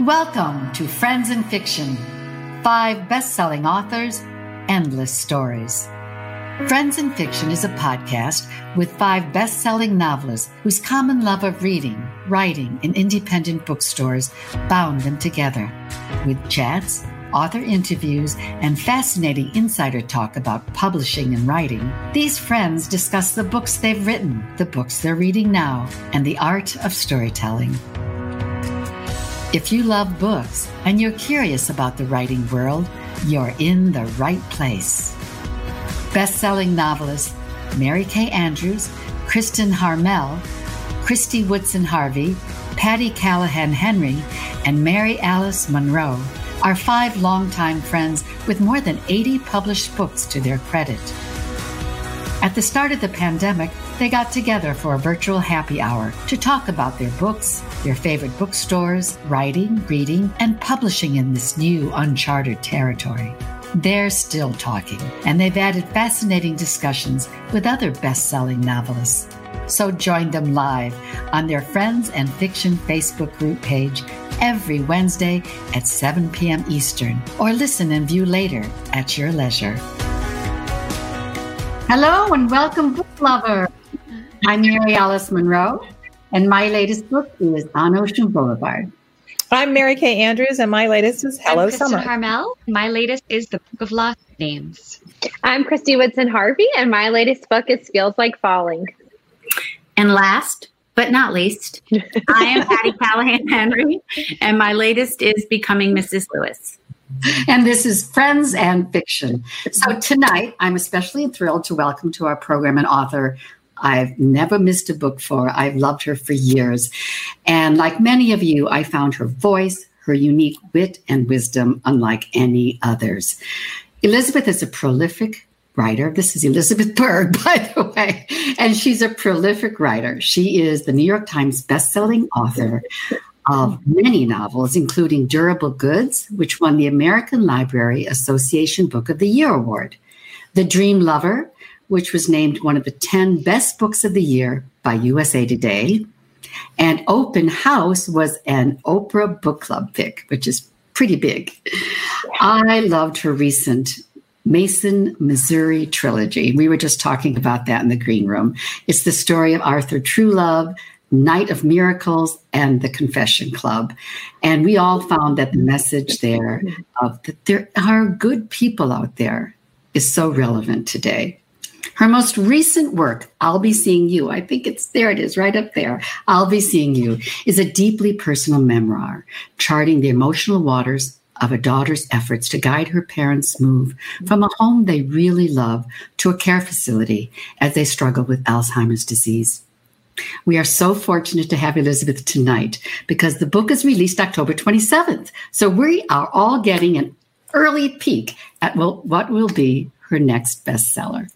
Welcome to Friends and Fiction. Five best selling authors, endless stories. Friends and Fiction is a podcast with five best selling novelists whose common love of reading, writing, and independent bookstores bound them together. With chats, author interviews, and fascinating insider talk about publishing and writing, these friends discuss the books they've written, the books they're reading now, and the art of storytelling. If you love books and you're curious about the writing world, you're in the right place best-selling novelists Mary Kay Andrews, Kristen Harmel, Christy Woodson Harvey, Patti Callahan Henry, and Mary Alice Monroe are five longtime friends with more than 80 published books to their credit. At the start of the pandemic, they got together for a virtual happy hour to talk about their books, their favorite bookstores, writing, reading, and publishing in this new uncharted territory. They're still talking, and they've added fascinating discussions with other best selling novelists. So join them live on their Friends and Fiction Facebook group page every Wednesday at 7 p.m. Eastern, or listen and view later at your leisure. Hello and welcome, book lover. I'm Mary Alice Monroe, and my latest book is On Ocean Boulevard. I'm Mary Kay Andrews, and my latest is Hello I'm Kristin Summer. Harmel. My latest is The Book of Lost Names. I'm Christy Woodson Harvey, and my latest book is Feels Like Falling. And last but not least, I am Patti Callahan Henry, and my latest is Becoming Mrs. Lewis. And this is Friends and Fiction. So tonight, I'm especially thrilled to welcome to our program an author I've never missed a book for. I've loved her for years. And like many of you, I found her voice, her unique wit and wisdom unlike any others. Elizabeth is a prolific writer. This is Elizabeth Berg, by the way, and she's a prolific writer. She is the New York Times bestselling author of many novels, including Durable Goods, which won the American Library Association Book of the Year Award, The Dream Lover, which was named one of the 10 best books of the year by USA Today. And Open House was an Oprah Book Club pick, which is pretty big. I loved her recent Mason, Missouri trilogy. We were just talking about that in the green room. It's the story of Arthur Truluv, Night of Miracles, and the Confession Club. And we all found that the message there of that there are good people out there is so relevant today. Her most recent work, I'll Be Seeing You, I think it's there it is, right up there. I'll Be Seeing You is a deeply personal memoir charting the emotional waters of a daughter's efforts to guide her parents' move from a home they really love to a care facility as they struggle with Alzheimer's disease. We are so fortunate to have Elizabeth tonight because the book is released October 27th. So we are all getting an early peek at what will be her next bestseller.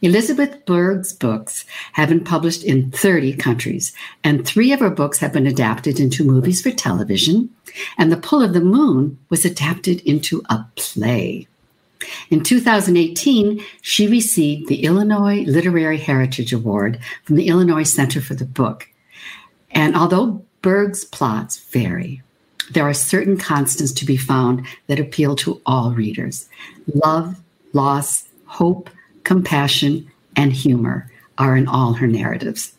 Elizabeth Berg's books have been published in 30 countries, and three of her books have been adapted into movies for television, and The Pull of the Moon was adapted into a play. In 2018, she received the Illinois Literary Heritage Award from the Illinois Center for the Book. And although Berg's plots vary, there are certain constants to be found that appeal to all readers love, loss, hope, compassion, and humor are in all her narratives.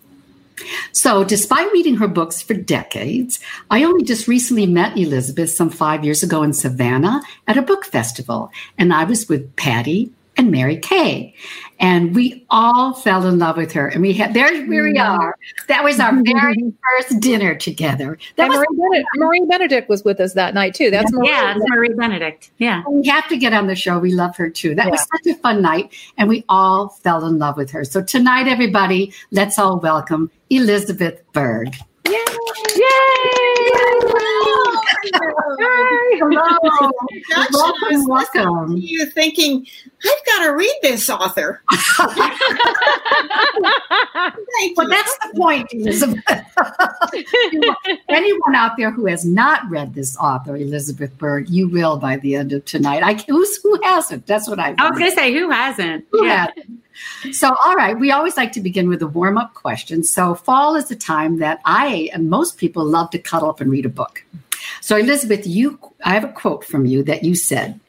So, despite reading her books for decades, I only just recently met Elizabeth some five years ago in Savannah at a book festival, and I was with Patti and Mary Kay. And we all fell in love with her. And we had, there here we mm-hmm. are. That was our very first dinner together. That And was Marie, Benedict, Marie Benedict was with us that night too. That's Marie. Yeah, it's Marie Benedict. Yeah. we have to get on the show. We love her too. That was such a fun night. And we all fell in love with her. So tonight, everybody, let's all welcome Elizabeth Berg. Hello. Gosh, I Welcome, was welcome. to you thinking, I've got to read this author. Thank Well, you. that's the point, Elizabeth. Anyone out there who has not read this author, Elizabeth Berg, you will by the end of tonight. I who's who hasn't? That's what I. I was going to say, who hasn't? Who Yeah. hasn't? So, all right, we always like to begin with a warm up question. So, fall is a time that I and most people love to cuddle up and read a book. So, Elizabeth, you, I have a quote from you that you said,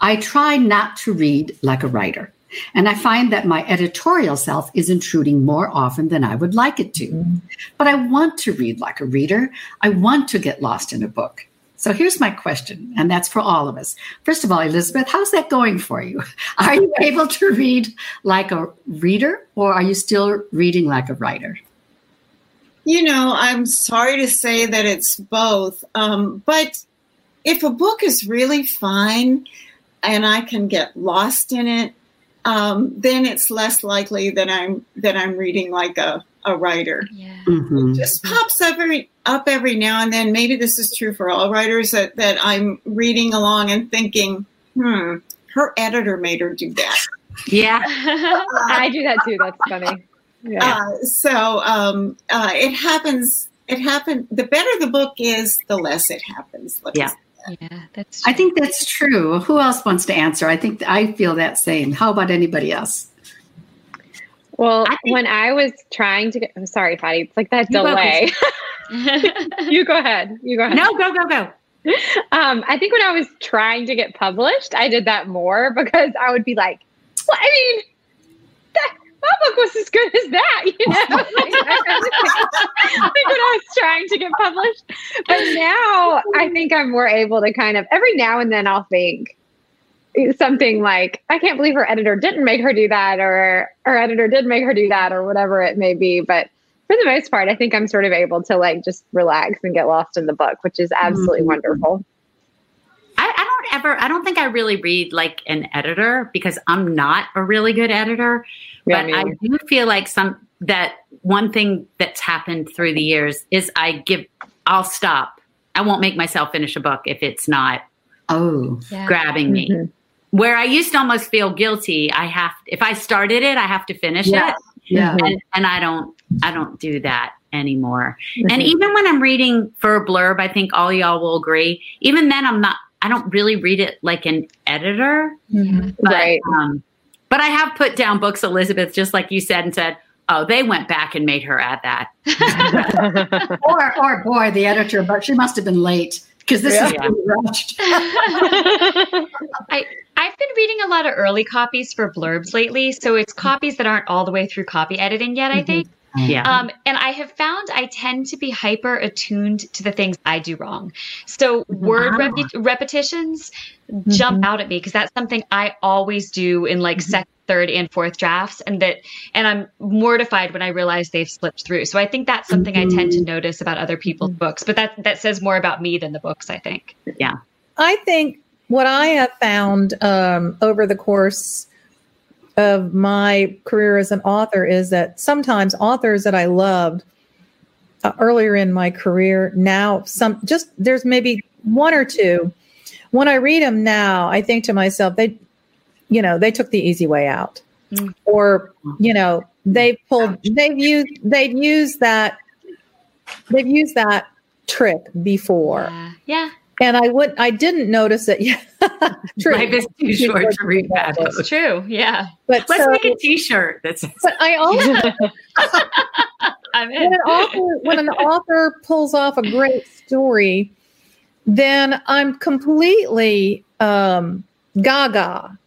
I try not to read like a writer. And I find that my editorial self is intruding more often than I would like it to. Mm-hmm. But I want to read like a reader. I want to get lost in a book. So here's my question, and that's for all of us. First of all, Elizabeth, how's that going for you? Are you able to read like a reader, or are you still reading like a writer? You know, I'm sorry to say that it's both. Um, but if a book is really fine and I can get lost in it, um, then it's less likely that I'm that I'm reading like a, a writer. Yeah. Mhm. Just pops up every up every now and then. Maybe this is true for all writers that, that I'm reading along and thinking, hmm, her editor made her do that. Yeah. I do that too. That's funny. Yeah. Uh, so um, uh, it happens. It happens. The better the book is, the less it happens. Let Yeah. say. yeah, that's I think that's true. Who else wants to answer? I think I feel that same. How about anybody else? Well, I think- when I was trying to get, I'm sorry, Patti, it's like that You delay. you go ahead. You go ahead. No, go, go, go. Um, I think when I was trying to get published, I did that more because I would be like, well, I mean, that, my book was as good as that, you know? like when I was trying to get published. But now I think I'm more able to kind of, every now and then I'll think something like, I can't believe her editor didn't make her do that, or her editor did make her do that, or whatever it may be. But for the most part, I think I'm sort of able to like just relax and get lost in the book, which is absolutely Mhm. wonderful. I, I don't ever, I don't think I really read like an editor because I'm not a really good editor. Yeah, but me I do feel like some, that one thing that's happened through the years is I give, I'll stop. I won't make myself finish a book if it's not Oh, yeah. grabbing me. Mhm. Where I used to almost feel guilty, I have, if I started it, I have to finish Yeah. it. yeah. And, and I don't, I don't do that anymore. Mhm. And even when I'm reading for a blurb, I think all y'all will agree. Even then, I'm not. I don't really read it like an editor, Mhm. but, Right. Um, but I have put down books, Elizabeth, just like you said, and said, "Oh, they went back and made her add that." Or, or boy, the editor, but she must have been late because this is Yeah. rushed. I I've been reading a lot of early copies for blurbs lately, so it's copies that aren't all the way through copy editing yet. I mm-hmm. think. Yeah. Um, and I have found I tend to be hyper attuned to the things I do wrong. So word Wow. repi- repetitions jump out at me because that's something I always do in like second, third, and fourth drafts, and that and I'm mortified when I realize they've slipped through. So I think that's something I tend to notice about other people's books, but that that says more about me than the books. I think. Yeah. I think what I have found um, over the course of my career as an author is that sometimes authors that I loved uh, earlier in my career now some just there's maybe one or two when I read them now I think to myself they you know they took the easy way out Mm. or you know they pulled they've used they've used that they've used that trick before Yeah. yeah. And I would I didn't notice it. Yeah, true. Life is too short to read bad books. It's true. Yeah. But Let's so, make a T-shirt that says but I also I'm when an author when an author pulls off a great story, then I'm completely um, gaga.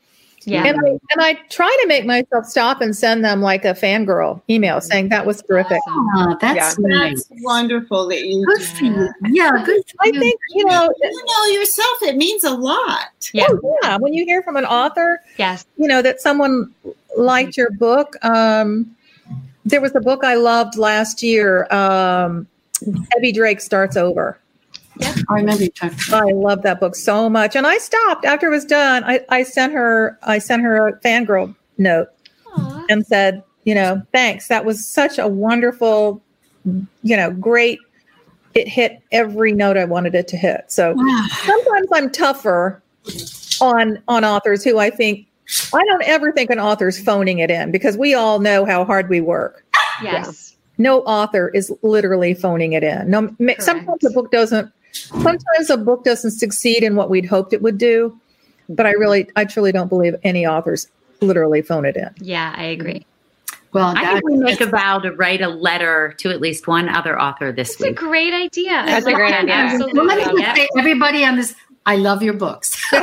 Yeah. And I and I try to make myself stop and send them like a fangirl email saying that was terrific. Oh, that's Yeah. nice. That's wonderful that you Good for you. Yeah, good for I you. think you know. you know yourself. It means a lot. Yeah. Oh, yeah, when you hear from an author Yes. you know that someone liked your book um there was a book i loved last year um Evie Drake starts over. I remember you talking. I love that book so much, and I stopped after it was done. I, I sent her I sent her a fangirl note Aw. and said, you know, thanks. That was such a wonderful, you know, great. It hit every note I wanted it to hit. So Wow. sometimes I'm tougher on on authors who I think I don't ever think an author's phoning it in because we all know how hard we work. Yes. No author is literally phoning it in. No, ma- sometimes the book doesn't. Sometimes a book doesn't succeed in what we'd hoped it would do, but I really, I truly don't believe any authors literally phone it in. Yeah, I agree. Well, I think we make a vow to write a letter to at least one other author this week. It's a great idea. I That's a great that. idea. Absolutely. Well, let me just say, everybody on this, I love your books.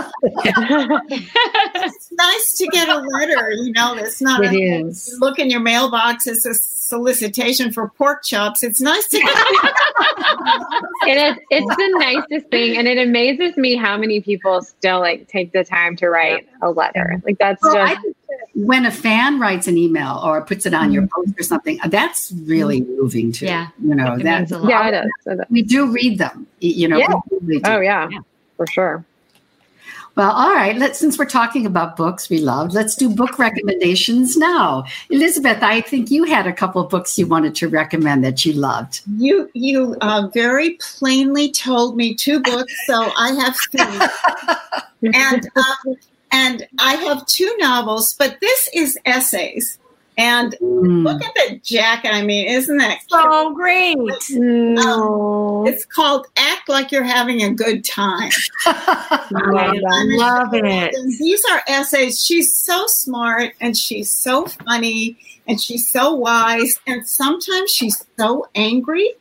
It's nice to get a letter. You know, it's not It a is. look in your mailbox. It's a solicitation for pork chops. It's nice to get. it is it's the nicest thing and it amazes me how many people still like take the time to write a letter like that's Well, just when a fan writes an email or puts it on your mm-hmm. post or something, that's really mm-hmm. moving too. Yeah. You know, It that means a lot. yeah it is, we do read them. You know, Yeah. we really do. oh yeah, Yeah. For sure Well, all right. Let's since we're talking about books we love, let's do book recommendations now. Elizabeth, I think you had a couple of books you wanted to recommend that you loved. You you uh, very plainly told me two books, so I have three, and um, and I have two novels, but this is essays. And Mm. look at the jacket. I mean, isn't that So great. no It's called "Act Like You're Having a Good Time." I love it. These are essays. She's so smart and she's so funny and she's so wise and sometimes she's so angry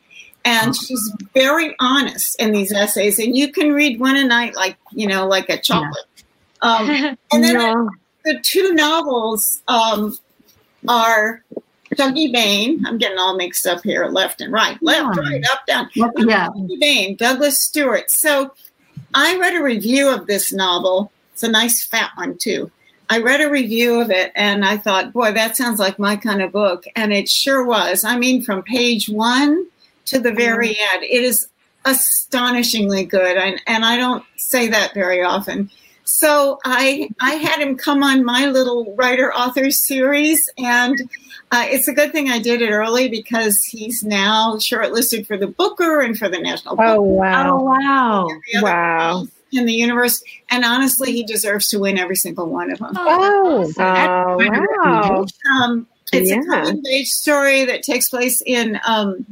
and she's very honest in these essays. And you can read one a night, like you know, like a chocolate. Um, and then no. the two novels um, are Shuggie Bain. I'm getting all mixed up here, left and right, left, Yeah. right, up, down. Yeah. Shuggie Bain, Douglas Stuart. So I read a review of this novel. It's a nice fat one too. I read a review of it and I thought, boy, that sounds like my kind of book. And it sure was. I mean, from page one to the very end, it is astonishingly good. And, and I don't say that very often. So I I had him come on my little writer author series, and uh, it's a good thing I did it early because he's now shortlisted for the Booker and for the National Book oh Oh wow wow. wow. in the universe. And honestly, he deserves to win every single one of them. oh, awesome. oh wow Um, it's Yeah. a coming of age story that takes place in um,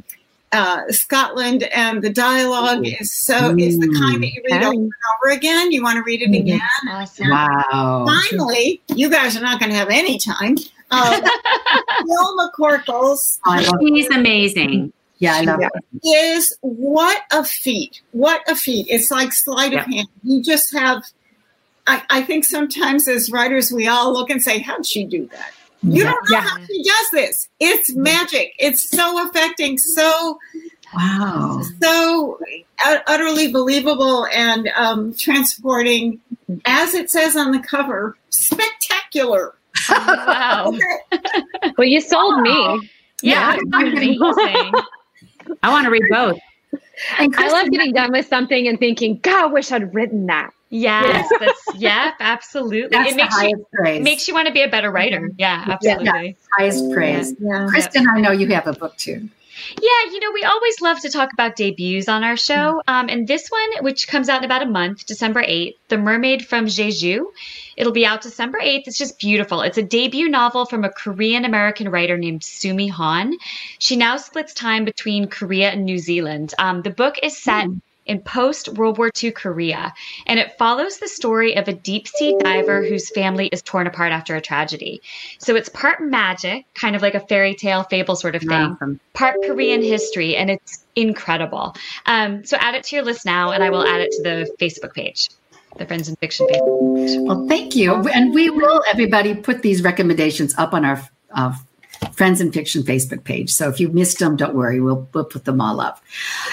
uh, Scotland, and the dialogue is so is the kind that you read over and over again. You want to read it again. Awesome. Wow. Finally, you guys are not going to have any time. Um, Jill McCorkle's I love He's amazing. Yeah, I love Yeah. it. is what a feat. What a feat. It's like sleight of hand. You just have, I, I think sometimes as writers, we all look and say, How'd she do that? You don't know Yeah. how she does this. It's magic. It's so affecting, so, Wow. so ut- utterly believable and um, transporting, as it says on the cover, spectacular. Wow. Well you sold me Yeah, Yeah. I want to read both. And i love getting done with something and thinking god i wish i'd written that Yes, that's yeah, absolutely. that's it the makes you praise. makes you want to be a better writer. Yeah, absolutely. highest praise. Yeah. Kristen, I know you have a book too. Yeah, you know, we always love to talk about debuts on our show. Um, and this one, which comes out in about a month, December 8th, The Mermaid from Jeju. It'll be out December 8th. It's just beautiful. It's a debut novel from a Korean American writer named Sumi Hahn. She now splits time between Korea and New Zealand. Um, the book is set in post World War II Korea, and it follows the story of a deep sea diver whose family is torn apart after a tragedy. So it's part magic, kind of like a fairy tale fable sort of thing Awesome. part Korean history, and it's incredible. Um, so add it to your list now, and I will add it to the Facebook page, the Friends and Fiction Facebook page. Well, thank you. And we will, everybody, put these recommendations up on our uh, Friends and Fiction Facebook page. So if you missed them, don't worry, we'll, we'll put them all up.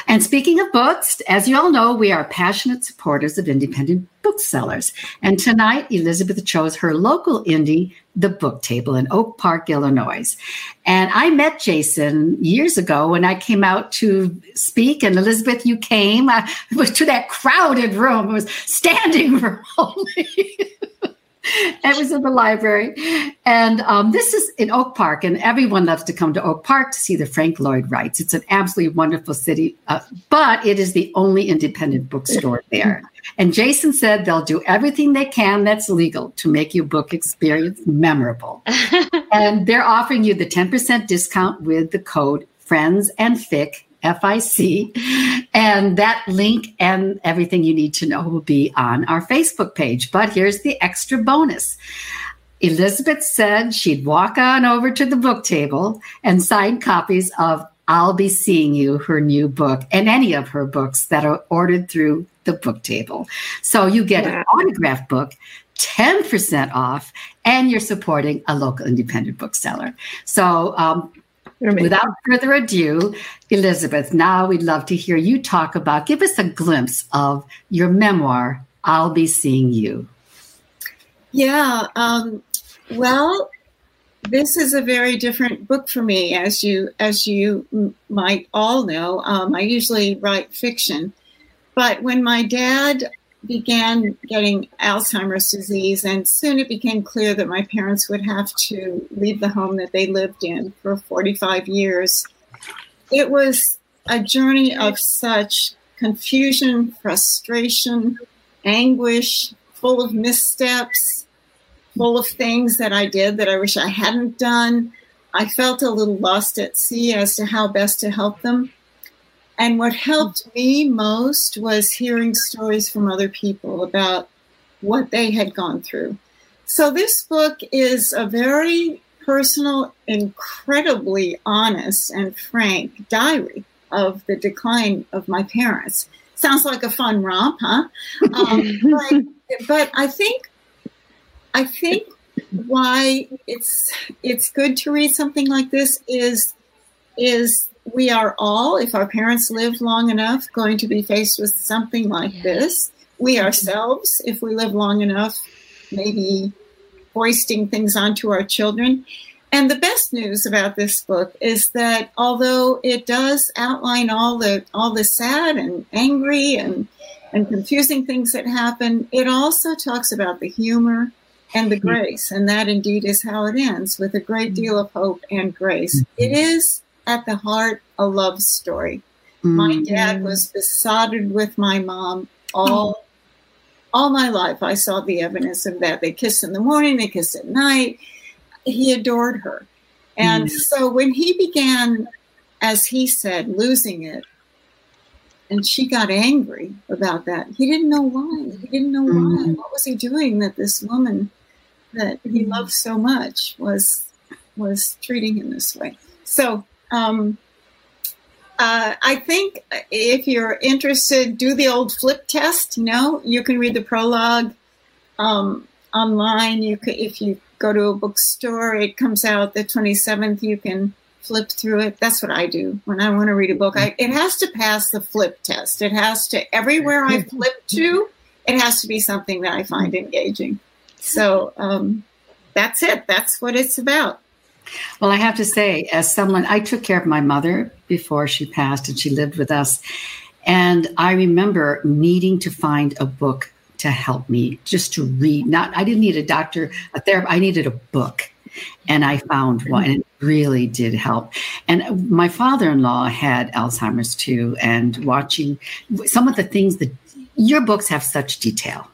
And speaking of books, as you all know, we are passionate supporters of independent booksellers. And tonight, Elizabeth chose her local indie, The Book Table in Oak Park, Illinois. And I met Jason years ago when I came out to speak. And Elizabeth, you came I uh, was to that crowded room. It was standing room only. It was in the library. And um, this is in Oak Park, and everyone loves to come to Oak Park to see the Frank Lloyd Wrights. It's an absolutely wonderful city, uh, but it is the only independent bookstore there. And Jason said they'll do everything they can that's legal to make your book experience memorable. and they're offering you the 10% discount with the code FRIENDS and FIC. FIC, and that link and everything you need to know will be on our Facebook page. But here's the extra bonus. Elizabeth said she'd walk on over to the book table and sign copies of I'll Be Seeing You, her new book, and any of her books that are ordered through the book table. So you get an autographed book, 10% off, and you're supporting a local independent bookseller. So, um, without further ado, Elizabeth, now we'd love to hear you talk about, give us a glimpse of your memoir, I'll Be Seeing You. Yeah. Um, well, this is a very different book for me, as you as you might all know. Um, I usually write fiction, but when my dad began getting Alzheimer's disease, and soon it became clear that my parents would have to leave the home that they lived in for 45 years. It was a journey of such confusion, frustration, anguish, full of missteps full of things that I did that I wish I hadn't done. I felt a little lost at sea as to how best to help them. And what helped me most was hearing stories from other people about what they had gone through. So this book is a very personal, incredibly honest and frank diary of the decline of my parents. Sounds like a fun romp, huh? Um, but, but I think I think why it's it's good to read something like this is is we are all, if our parents live long enough, going to be faced with something like yeah. this. We mm-hmm. ourselves, if we live long enough, maybe foisting things onto our children. And the best news about this book is that although it does outline all the all the sad and angry and and confusing things that happen, it also talks about the humor and the mm-hmm. grace. And that indeed is how it ends with a great deal of hope and grace. Mm-hmm. It is at the heart a love story. My mm-hmm. dad was besotted with my mom all all my life. I saw the evidence of that. They kissed in the morning, they kissed at night. He adored her. And mm. so when he began, as he said, losing it, and she got angry about that, he didn't know why. He didn't know why. Mm. What was he doing that this woman that he mm-hmm. loved so much was was treating him this way. So um, uh, I think if you're interested, do the old flip test. You No, you can read the prologue um, online. You can, if you go to a bookstore, it comes out the 27th. You can flip through it. That's what I do when I want to read a book. I, it has to pass the flip test. It has to everywhere I flip to. It has to be something that I find engaging. So um, that's it. That's what it's about. Well, I have to say, as someone, I took care of my mother before she passed and she lived with us. And I remember needing to find a book to help me just to read. Not, I didn't need a doctor, a therapist, I needed a book. And I found one, and it really did help. And my father in law had Alzheimer's too, and watching some of the things that your books have such detail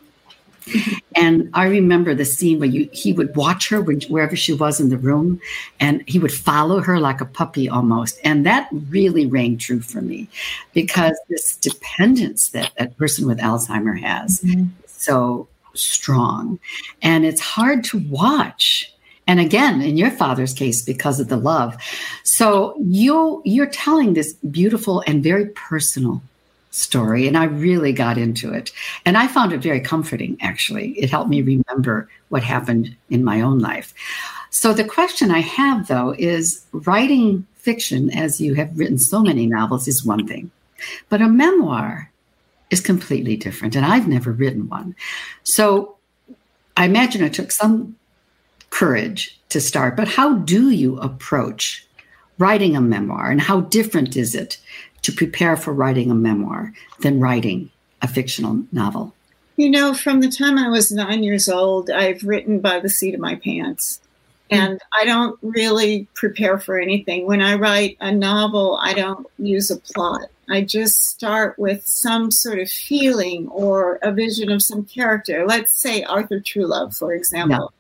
and I remember the scene where you, he would watch her wherever she was in the room, and he would follow her like a puppy almost. And that really rang true for me because this dependence that a person with Alzheimer has mm-hmm. so strong, and it's hard to watch. And again, in your father's case, because of the love. So you you're telling this beautiful and very personal story and I really got into it. And I found it very comforting, actually. It helped me remember what happened in my own life. So the question I have, though, is writing fiction, as you have written so many novels, is one thing, but a memoir is completely different. And I've never written one. So I imagine it took some courage to start, but how do you approach writing a memoir and how different is it to prepare for writing a memoir than writing a fictional novel? You know, from the time I was nine years old, I've written by the seat of my pants. And I don't really prepare for anything. When I write a novel, I don't use a plot. I just start with some sort of feeling or a vision of some character. Let's say Arthur Truluv, for example.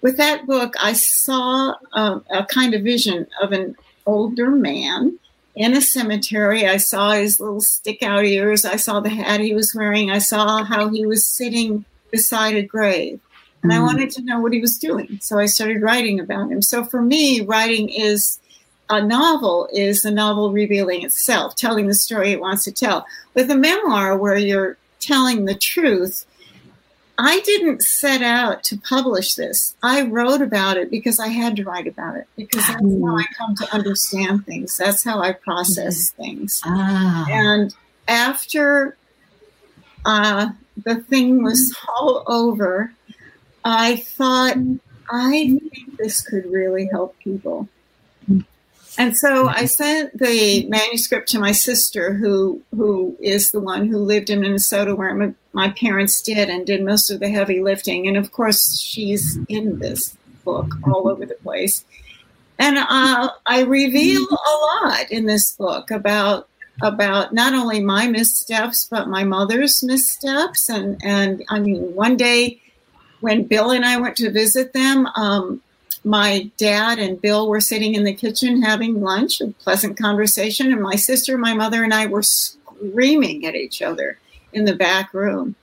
With that book, I saw um, a kind of vision of an older man in a cemetery. I saw his little stick out ears. I saw the hat he was wearing. I saw how he was sitting beside a grave. and I Mm. wanted to know what he was doing. So I started writing about him. So for me, writing is a novel is the novel revealing itself, telling the story it wants to tell. With a memoir where you're telling the truth, I didn't set out to publish this. I wrote about it because I had to write about it because that's how I come to understand things. That's how I process things. Ah. And after uh, the thing was all over, I thought, I think this could really help people. And so I sent the manuscript to my sister, who who is the one who lived in Minnesota, where my, my parents did and did most of the heavy lifting. And of course, she's in this book all over the place. And uh, I reveal a lot in this book about about not only my missteps but my mother's missteps. And and I mean, one day when Bill and I went to visit them. Um, my dad and Bill were sitting in the kitchen having lunch, a pleasant conversation, and my sister, my mother, and I were screaming at each other in the back room.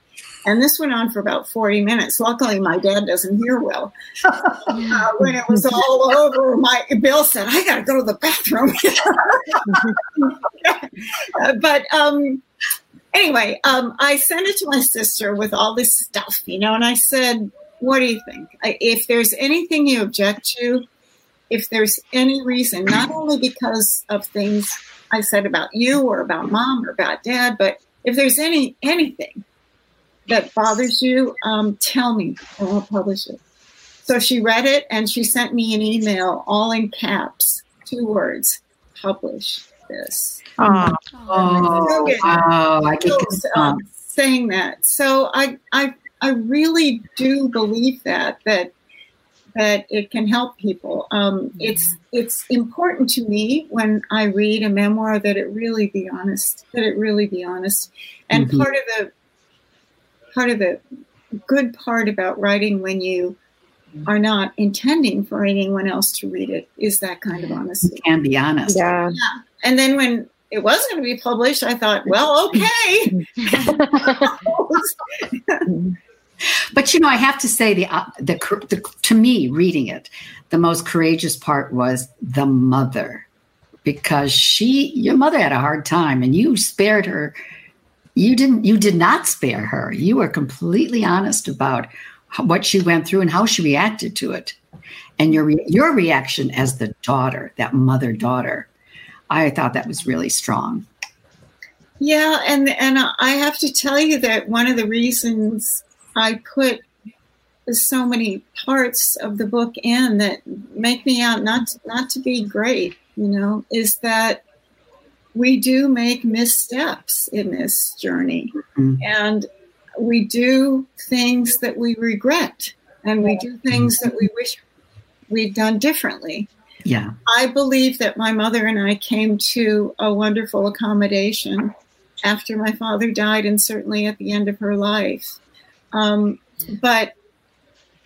And this went on for about 40 minutes. Luckily, my dad doesn't hear well. Uh, when it was all over, my Bill said, I got to go to the bathroom. But um, anyway, um, I sent it to my sister with all this stuff, you know, and I said, what do you think? If there's anything you object to, if there's any reason, not only because of things I said about you or about mom or about dad, but if there's any anything that bothers you, um, tell me and I'll publish it. So she read it and she sent me an email, all in caps, two words: publish this. Aw. Oh, wow. I get um, saying that. So I, I, I really do believe that that that it can help people. Um, it's it's important to me when I read a memoir that it really be honest. That it really be honest. And Mhm. part of the part of the good part about writing when you are not intending for anyone else to read it is that kind of honesty. Can be honest. Yeah. Yeah. And then when it was going to be published, I thought, well, okay. But you know, I have to say the, uh, the the to me reading it, the most courageous part was the mother, because she your mother had a hard time, and you spared her. You didn't. You did not spare her. You were completely honest about what she went through and how she reacted to it, and your your reaction as the daughter, that mother daughter. I thought that was really strong. Yeah, and and I have to tell you that one of the reasons I put so many parts of the book in that make me out not to, not to be great, you know, is that we do make missteps in this journey, Mhm. and we do things that we regret, and we do things that we wish we'd done differently. Yeah. I believe that my mother and I came to a wonderful accommodation after my father died and certainly at the end of her life. Um, but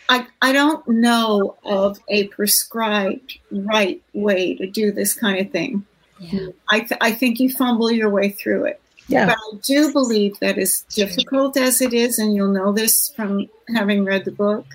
I, I don't know of a prescribed right way to do this kind of thing. Yeah. I, th- I think you fumble your way through it. Yeah. But I do believe that as difficult as it is, and you'll know this from having read the book,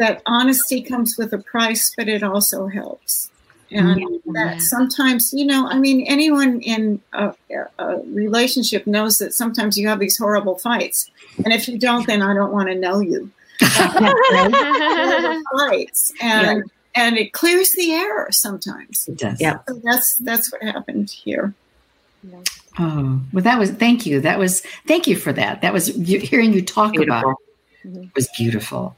that honesty comes with a price, but it also helps. And mm-hmm. that sometimes, you know, I mean, anyone in a, a relationship knows that sometimes you have these horrible fights. And if you don't, then I don't want to know you. Fights. And and it clears the air sometimes. It does. Yeah. So that's that's what happened here. Oh, well, that was thank you. That was thank you for that. That was hearing you talk about Beautiful. it was beautiful.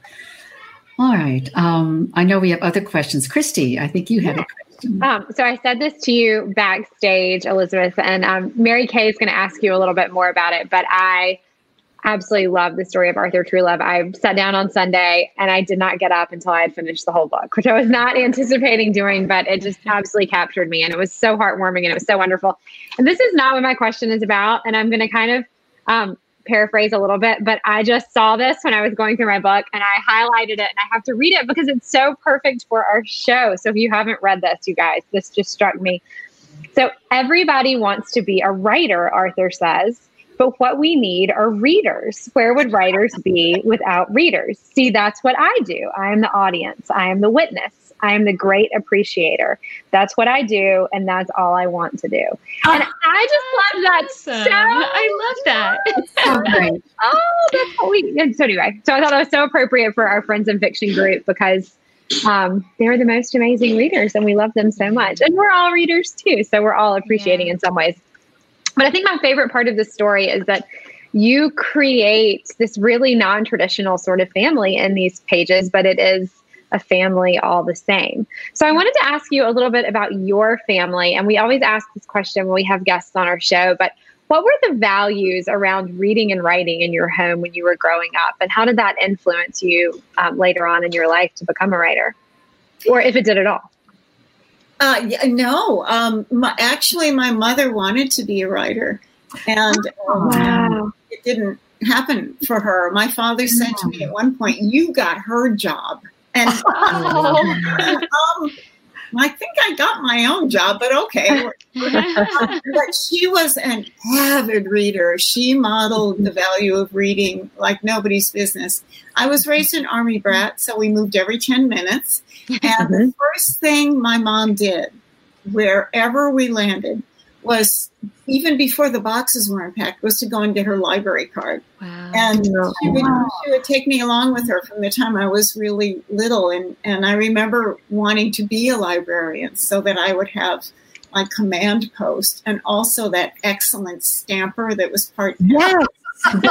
All right. Um, I know we have other questions. Christy, I think you had a question. Um, so I said this to you backstage, Elizabeth, and um, Mary Kay is going to ask you a little bit more about it. But I absolutely love the story of Arthur Truluv. I sat down on Sunday and I did not get up until I had finished the whole book, which I was not anticipating doing, but it just absolutely captured me, and it was so heartwarming and it was so wonderful. And this is not what my question is about, and I'm going to kind of um, paraphrase a little bit, but I just saw this when I was going through my book and I highlighted it and I have to read it because it's so perfect for our show. So if you haven't read this, you guys, this just struck me. So everybody wants to be a writer, Arthur says. But what we need are readers. Where would writers be without readers? See, that's what I do. I am the audience, I am the witness. I am the great appreciator. That's what I do, and that's all I want to do. And I just love that Awesome. so I love that. So great. oh, that's what we. And so anyway, so I thought that was so appropriate for our friends in fiction group because um, they're the most amazing readers, and we love them so much. And we're all readers too, so we're all appreciating in some ways. But I think my favorite part of this story is that you create this really non-traditional sort of family in these pages, but it is a family all the same. So I wanted to ask you a little bit about your family, and we always ask this question when we have guests on our show, but what were the values around reading and writing in your home when you were growing up and how did that influence you um, later on in your life to become a writer? Or if it did at all? Uh, yeah, no, um, my, actually, my mother wanted to be a writer, and um, it didn't happen for her. My father said to me at one point, "You got her job," and um, I think I got my own job, but okay. but she was an avid reader. She modeled the value of reading like nobody's business. I was raised an army brat, so we moved every 10 minutes. And the first thing my mom did, wherever we landed, was even before the boxes were unpacked, was to go and get her library card. Wow. And she would, she would take me along with her from the time I was really little. And, and I remember wanting to be a librarian so that I would have my command post and also that excellent stamper that was part. yes yes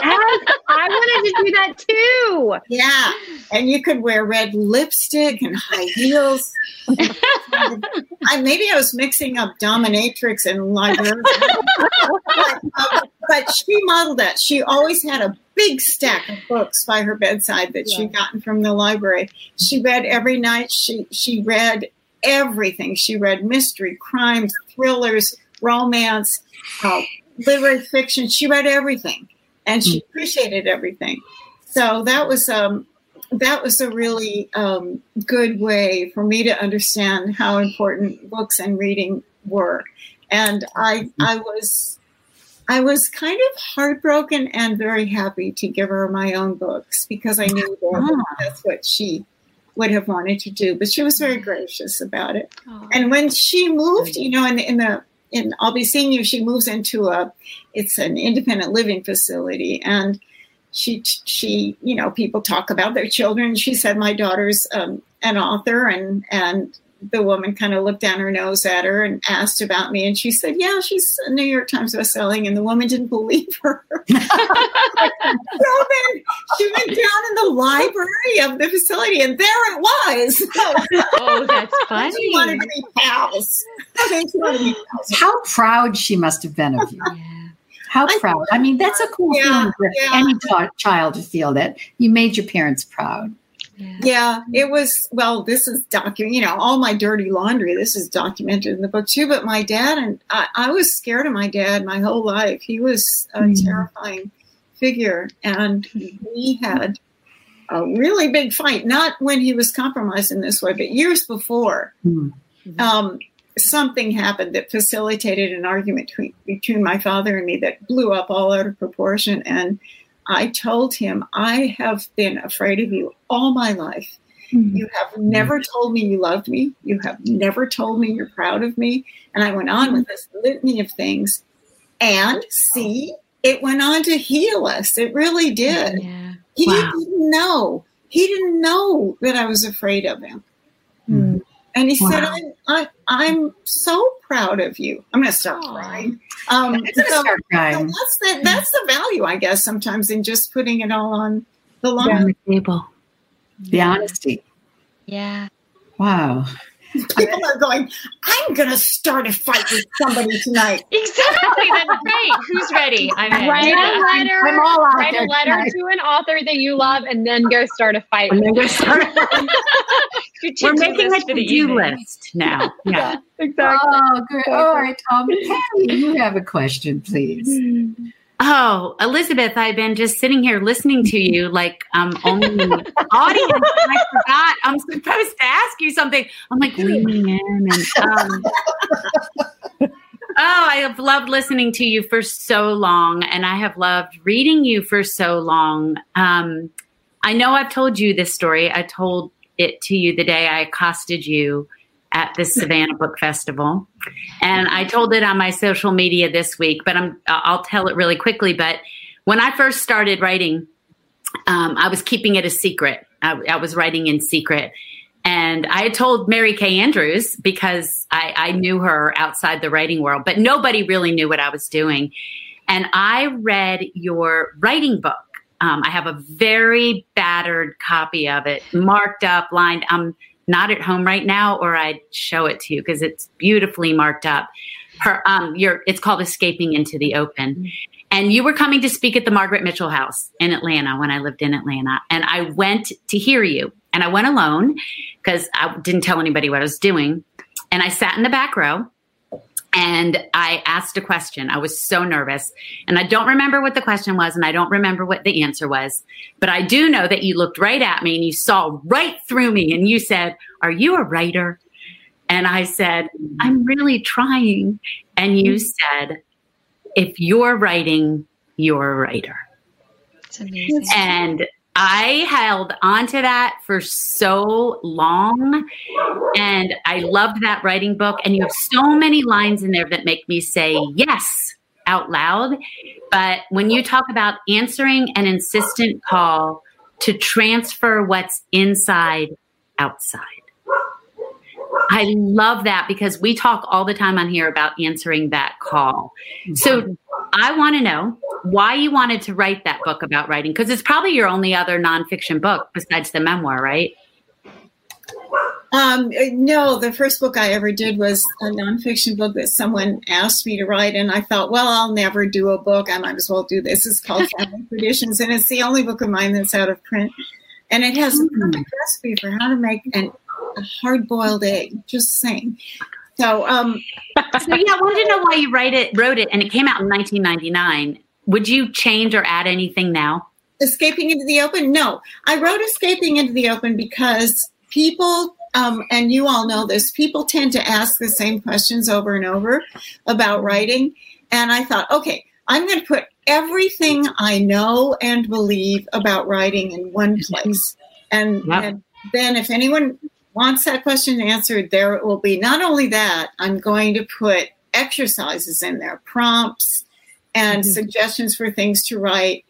i wanted to do that too Yeah. And you could wear red lipstick and high heels. I, maybe I was mixing up dominatrix and librarian. but, but she modeled that. She always had a big stack of books by her bedside that she'd gotten from the library. She read every night. She she read everything. She read mystery, crimes, thrillers, romance, uh, literary fiction. She read everything, and she appreciated everything. So that was um, that was a really um, good way for me to understand how important books and reading were. And I I was I was kind of heartbroken and very happy to give her my own books because I knew that that's what she would have wanted to do. But she was very gracious about it. And when she moved, you know, in the, in the in I'll be seeing you, she moves into a it's an independent living facility and she she you know people talk about their children. She said my daughter's um, an author and and the woman kind of looked down her nose at her and asked about me and she said yeah she's a new york times bestselling and the woman didn't believe her so then she went down in the library of the facility and there it was oh, that's funny. wanted to be pals I mean, she wanted to be pals. How proud she must have been of you. Yeah. How proud. I mean, that's a cool Yeah, feeling for yeah. any ch- child to feel that you made your parents proud. Yeah. Yeah, it was. Well, this is document. You know, all my dirty laundry. This is documented in the book too. But my dad and I, I was scared of my dad my whole life. He was a Mhm. terrifying figure, and we had a really big fight. Not when he was compromised in this way, but years before. Hmm. Um, something happened that facilitated an argument between, between my father and me that blew up all out of proportion. And I told him, I have been afraid of you all my life. Mm-hmm. You have never mm-hmm. told me you loved me. You have never told me you're proud of me. And I went on with this litany of things. And see, it went on to heal us. It really did. Yeah. He Wow. didn't know. He didn't know that I was afraid of him. And he said, Wow. I'm, I, I'm so proud of you. I'm going to start Aw. crying. Um, gonna so- start so crying. that's the that's the value, I guess, sometimes in just putting it all on the line. on the table. The honesty. Yeah. Wow. People are going, I'm gonna start a fight with somebody tonight. Exactly. That's great. Who's ready? I'm in. write Yeah. a letter I'm all out write a letter tonight. to an author that you love and then go start a fight And then go start- Your We're making a list for the to-do list now. Yeah. exactly Oh, good. All right, Tom. Patti, you have a question, please. Oh, Elizabeth, I've been just sitting here listening to you like um only audience. And I forgot I'm supposed to ask you something. I'm like leaning in and um Oh, I have loved listening to you for so long, and I have loved reading you for so long. Um, I know I've told you this story. I told it to you the day I accosted you at the Savannah Book Festival, and I told it on my social media this week. But I'm I'll tell it really quickly. But when I first started writing, um, I was keeping it a secret. I, I was writing in secret. And I had told Mary Kay Andrews because I, I knew her outside the writing world, but nobody really knew what I was doing. And I read your writing book. Um, I have a very battered copy of it, marked up, lined. I'm not at home right now, or I'd show it to you because it's beautifully marked up. Her, um, your, it's called Escaping into the Open. And you were coming to speak at the Margaret Mitchell House in Atlanta when I lived in Atlanta. And I went to hear you. And I went alone because I didn't tell anybody what I was doing. And I sat in the back row and I asked a question. I was so nervous. And I don't remember what the question was, and I don't remember what the answer was. But I do know that you looked right at me and you saw right through me and you said, Are you a writer? And I said, I'm really trying. And you mm-hmm. said, If you're writing, you're a writer. It's amazing. And I held onto that for so long. And I loved that writing book. And you have so many lines in there that make me say yes out loud. But when you talk about answering an insistent call to transfer what's inside outside, I love that because we talk all the time on here about answering that call. So I want to know why you wanted to write that book about writing because it's probably your only other nonfiction book besides the memoir, right? Um, no, the first book I ever did was a nonfiction book that someone asked me to write, and I thought, well, I'll never do a book. I might as well do this. It's called Family Traditions, and it's the only book of mine that's out of print. And it has a perfect recipe for how to make an, a hard-boiled egg. Just saying. So, um, so yeah, I wanted to know why you write it, wrote it, and it came out in 1999. Would you change or add anything now? Escaping into the open? No, I wrote Escaping into the open because people, um, and you all know this, people tend to ask the same questions over and over about writing. And I thought, okay, I'm going to put everything I know and believe about writing in one place. And, Yep. and then if anyone wants that question answered, there it will be. Not only that, I'm going to put exercises in there, prompts and suggestions for things to write.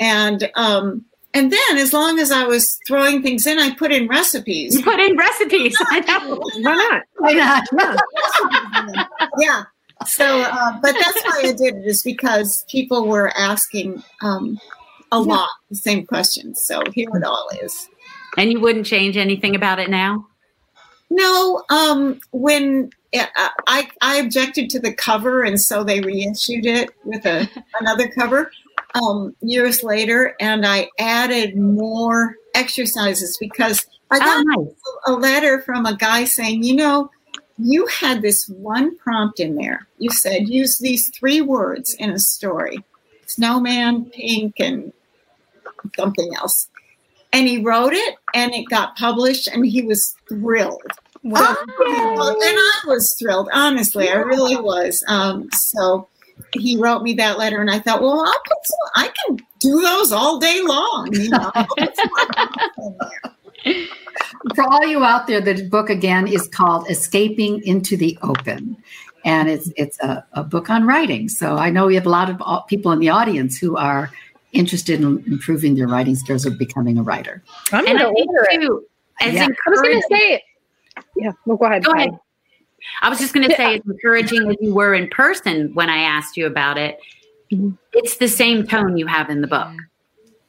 And um, and then as long as I was throwing things in, I put in recipes. You put in recipes. I know. Why not? Why not? yeah. So, uh, but that's why I did it is because people were asking um, a lot the same questions. So here it all is. And you wouldn't change anything about it now? No, um, when I I objected to the cover, and so they reissued it with a another cover um, years later, and I added more exercises because I got Oh, nice. a letter from a guy saying, you know, you had this one prompt in there. You said use these three words in a story: snowman, pink, and something else. And he wrote it, and it got published, and he was thrilled. Wow. Well, and I was thrilled, honestly. I really was. Um, so he wrote me that letter, and I thought, well, I'll put some, I can do those all day long. You know, I'll put some in there. For all you out there, the book again is called Escaping into the Open. And it's it's a, a book on writing. So I know we have a lot of people in the audience who are interested in improving their writing skills or becoming a writer. I'm And going I to think order it. too, as Yeah. I was going to say, yeah, well, go ahead. Go ahead. I was just going to say, as encouraging as you were in person when I asked you about it, Mhm. it's the same tone you have in the book.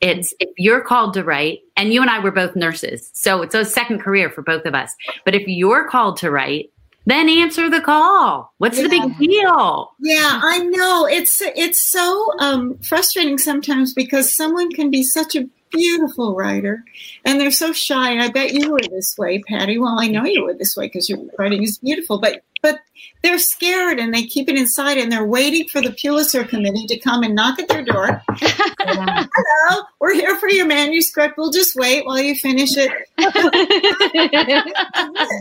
It's if you're called to write, and you and I were both nurses, so it's a second career for both of us. But if you're called to write, then answer the call. What's the big deal? Yeah, I know. It's it's so um, frustrating sometimes because someone can be such a beautiful writer and they're so shy. And I bet you were this way, Patti. Well, I know you were this way because your writing is beautiful, but but they're scared and they keep it inside and they're waiting for the Pulitzer Committee to come and knock at their door. Hello, we're here for your manuscript. We'll just wait while you finish it.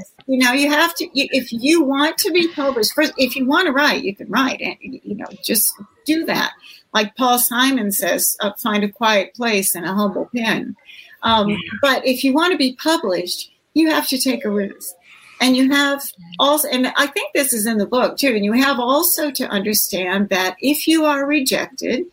You know, you have to, you, if you want to be published, first, if you want to write, you can write. And, you know, just do that. Like Paul Simon says, uh, find a quiet place and a humble pen. Um. But if you want to be published, you have to take a risk. And you have also, and I think this is in the book too, and you have also to understand that if you are rejected,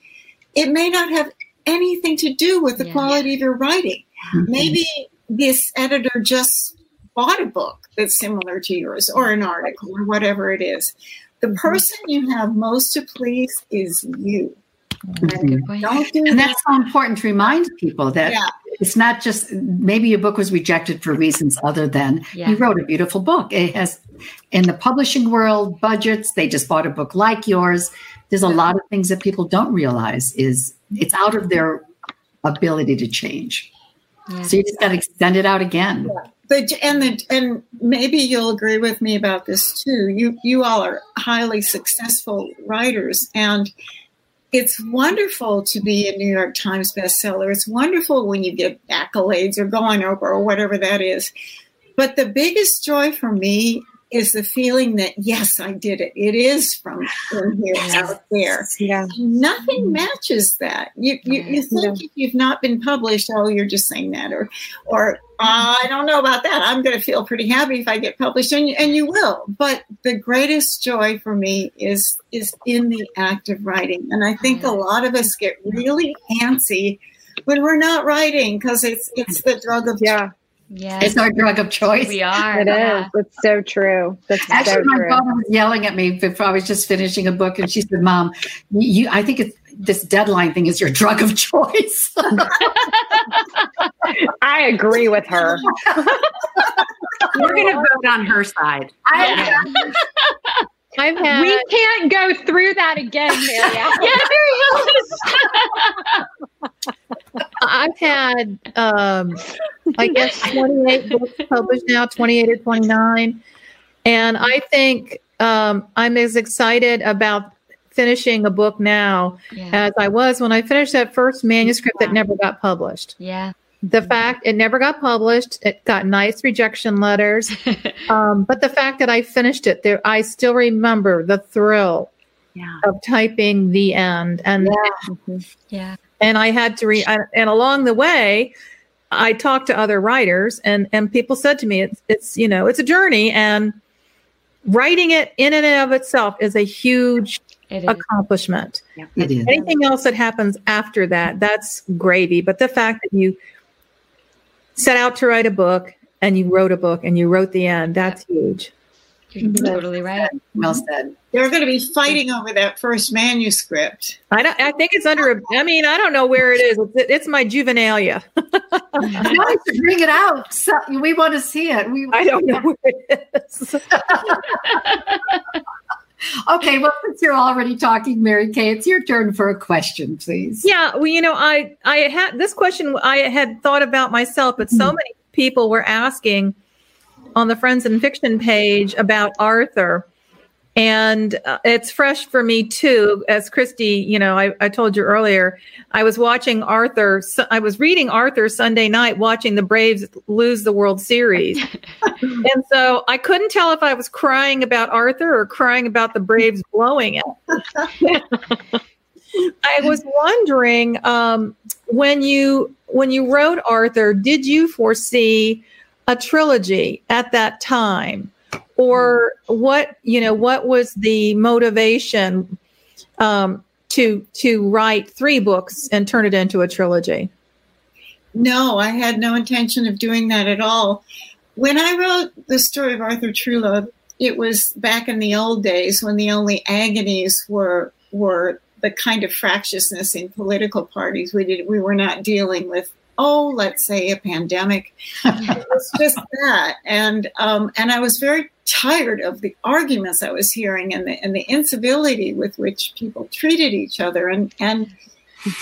it may not have anything to do with the yeah. quality of your writing. Mm-hmm. Maybe this editor just bought a book that's similar to yours or an article or whatever it is. The mm-hmm. person you have most to please is you. Mm-hmm. Don't do and that's so important to remind people that yeah. it's not just maybe your book was rejected for reasons other than yeah. you wrote a beautiful book. It has in the publishing world budgets, they just bought a book like yours. There's a lot of things that people don't realize is it's out of their ability to change. Yeah. So you just got to extend it out again. But and the and maybe you'll agree with me about this too. You you all are highly successful writers, and it's wonderful to be a New York Times bestseller. It's wonderful when you get accolades or going over or whatever that is. But the biggest joy for me is the feeling that yes, I did it. It is from in here out there. Yeah. Nothing matches that. You you, you think yeah. if you've not been published, oh, you're just saying that, or or uh, I don't know about that. I'm going to feel pretty happy if I get published, and and you will. But the greatest joy for me is is in the act of writing, and I think a lot of us get really antsy when we're not writing because it's it's the drug of yeah yeah, it's our drug of choice. We are. It yeah. is. It's so true. That's Actually, so my true. daughter was yelling at me before I was just finishing a book, and she said, "Mom, you, I think it's this deadline thing is your drug of choice." I agree with her. We're going to vote on her side. Yeah. I've had. We can't go through that again, yeah, I've had, um, I guess, 28 books published now, 28 or 29. And I think um, I'm as excited about finishing a book now yeah. as I was when I finished that first manuscript that never got published. Yeah the fact it never got published it got nice rejection letters um, but the fact that i finished it there i still remember the thrill yeah. of typing the end and yeah, yeah. and i had to read and along the way i talked to other writers and and people said to me it's it's you know it's a journey and writing it in and of itself is a huge accomplishment. Yeah, it is. Anything else that happens after that, that's gravy. But the fact that you set out to write a book and you wrote a book and you wrote the end. That's huge. You're mm-hmm. totally right. Well said. They're going to be fighting over that first manuscript. I don't. I think it's under. I mean, I don't know where it is. It's, it's my juvenilia. to bring it out. So we want to see it. We. I don't know where it is. okay, well, since you're already talking, Mary Kay, it's your turn for a question, please. Yeah, well, you know, I I had this question I had thought about myself, but so mm many people were asking on the Friends and Fiction page about Arthur. And uh, it's fresh for me too. As Kristy, you know, I, I told you earlier, I was watching Arthur. I was reading Arthur Sunday night, watching the Braves lose the World Series. and so I couldn't tell if I was crying about Arthur or crying about the Braves blowing it. I was wondering um, when you when you wrote Arthur, did you foresee a trilogy at that time? Or what you know what was the motivation um, to to write three books and turn it into a trilogy? No i had no intention of doing that at all. When i wrote the story of arthur Truluv it was back in the old days when the only agonies were were the kind of fractiousness in political parties we did we were not dealing with oh, let's say a pandemic. it was just that, and um, and I was very tired of the arguments I was hearing and the and the incivility with which people treated each other, and and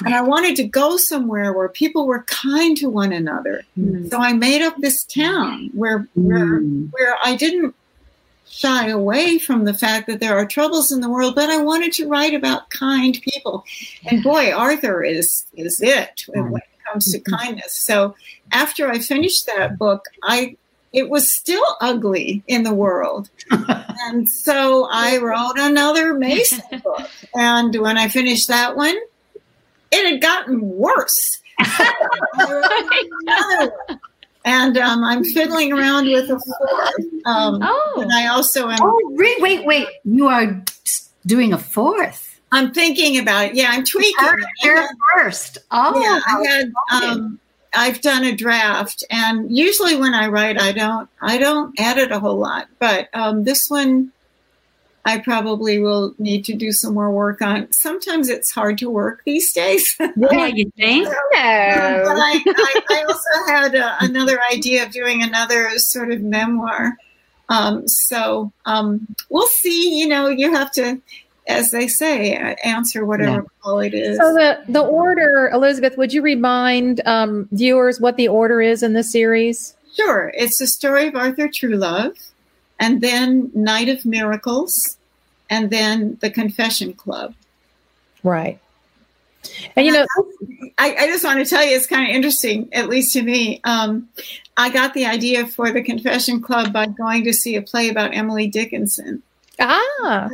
and I wanted to go somewhere where people were kind to one another. Mm. So I made up this town where where mm. where I didn't shy away from the fact that there are troubles in the world, but I wanted to write about kind people. And boy, Arthur is is it it comes to kindness. So after I finished that book, I it was still ugly in the world. and so I wrote another Mason book. And when I finished that one, it had gotten worse. and um, I'm fiddling around with a fourth. Um, oh. And I also am. Oh, wait, wait, wait. You are doing a fourth. I'm thinking about it. Yeah, I'm tweaking. Here first. Oh, yeah. I had. Um, I've done a draft, and usually when I write, I don't. I don't edit a whole lot, but um, this one I probably will need to do some more work on. Sometimes it's hard to work these days. Yeah, you think? no. But I, I, I also had uh, another idea of doing another sort of memoir. Um, so um, we'll see. You know, you have to, as they say, answer whatever yeah. call it is. So the the order, Elizabeth, would you remind um, viewers what the order is in this series? Sure. It's the story of Arthur Truluv and then Night of Miracles, and then the Confession Club. Right. And you know, I, I, just want to tell you, it's kind of interesting, at least to me. Um, I got the idea for the Confession Club by going to see a play about Emily Dickinson. Ah, wow.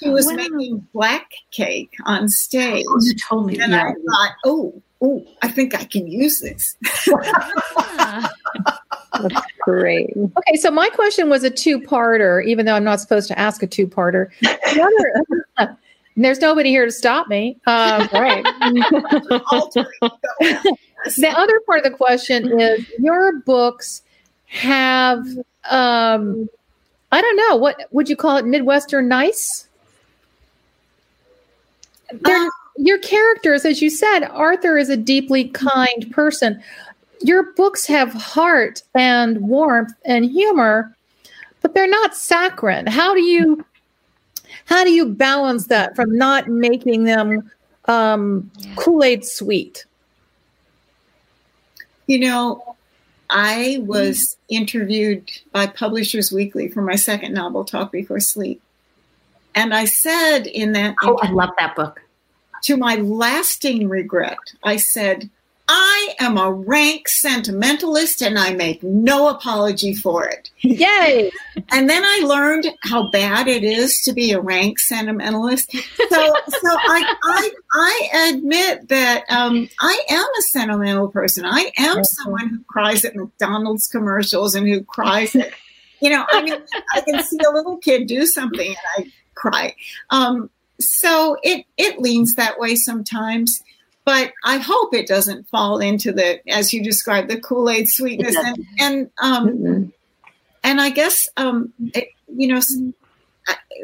she was wow. making black cake on stage. Oh, you told me, and yeah. I thought, oh, oh, I think I can use this. That's great. Okay, so my question was a two-parter, even though I'm not supposed to ask a two-parter. there's nobody here to stop me. Um, right. the other part of the question is your books have um, I don't know what would you call it Midwestern nice? Um, your characters, as you said, Arthur is a deeply kind person your books have heart and warmth and humor, but they're not saccharine. How do you how do you balance that from not making them um. Kool Aid sweet? You know, I was mm-hmm. interviewed by Publishers Weekly for my second novel, Talk Before Sleep. And I said in that. Oh, I love that book. To my lasting regret, I said, I am a rank sentimentalist and I make no apology for it. Yay. And then I learned how bad it is to be a rank sentimentalist. So, so I, I, I admit that um, I am a sentimental person. I am someone who cries at McDonald's commercials and who cries at, you know, I mean, I can see a little kid do something and I cry. Um, so it, it leans that way sometimes but I hope it doesn't fall into the, as you described, the Kool Aid sweetness. And and um, mm-hmm. and I guess um, it, you know,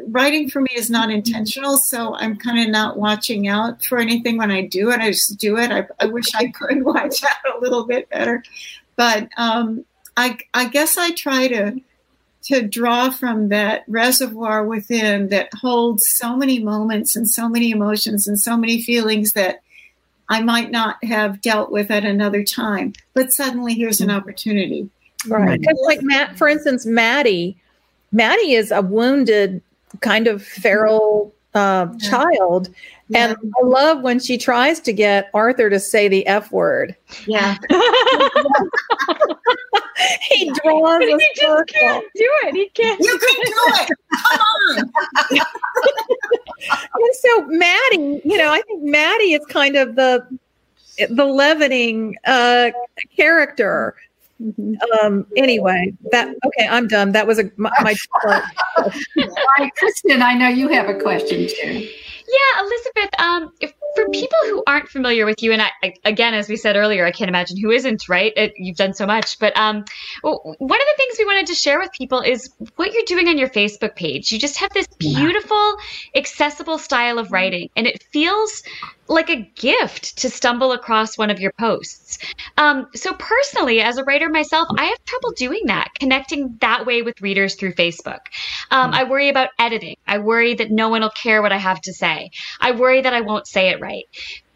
writing for me is not intentional, so I'm kind of not watching out for anything when I do it. I just do it. I, I wish I could watch out a little bit better, but um, I I guess I try to to draw from that reservoir within that holds so many moments and so many emotions and so many feelings that I might not have dealt with at another time. But suddenly here's an mm. opportunity. Right. Because like Matt, for instance, Maddie, Maddie is a wounded kind of feral uh, yeah. child. Yeah. And I love when she tries to get Arthur to say the F word. Yeah. he draws he just circle. can't do it. He can't. You can do it. Come on. and so Maddie, you know, I think Maddie is kind of the the leavening uh, character. Mm-hmm. Um, anyway, that okay, I'm done. That was a my, my Kristin, I know you have a question too. Yeah, Elizabeth, um, if, for people who aren't familiar with you, and I, I, again, as we said earlier, I can't imagine who isn't, right? It, you've done so much. But um, well, one of the things we wanted to share with people is what you're doing on your Facebook page. You just have this beautiful, accessible style of writing, and it feels like a gift to stumble across one of your posts. Um, so, personally, as a writer myself, I have trouble doing that, connecting that way with readers through Facebook. Um, I worry about editing. I worry that no one will care what I have to say. I worry that I won't say it right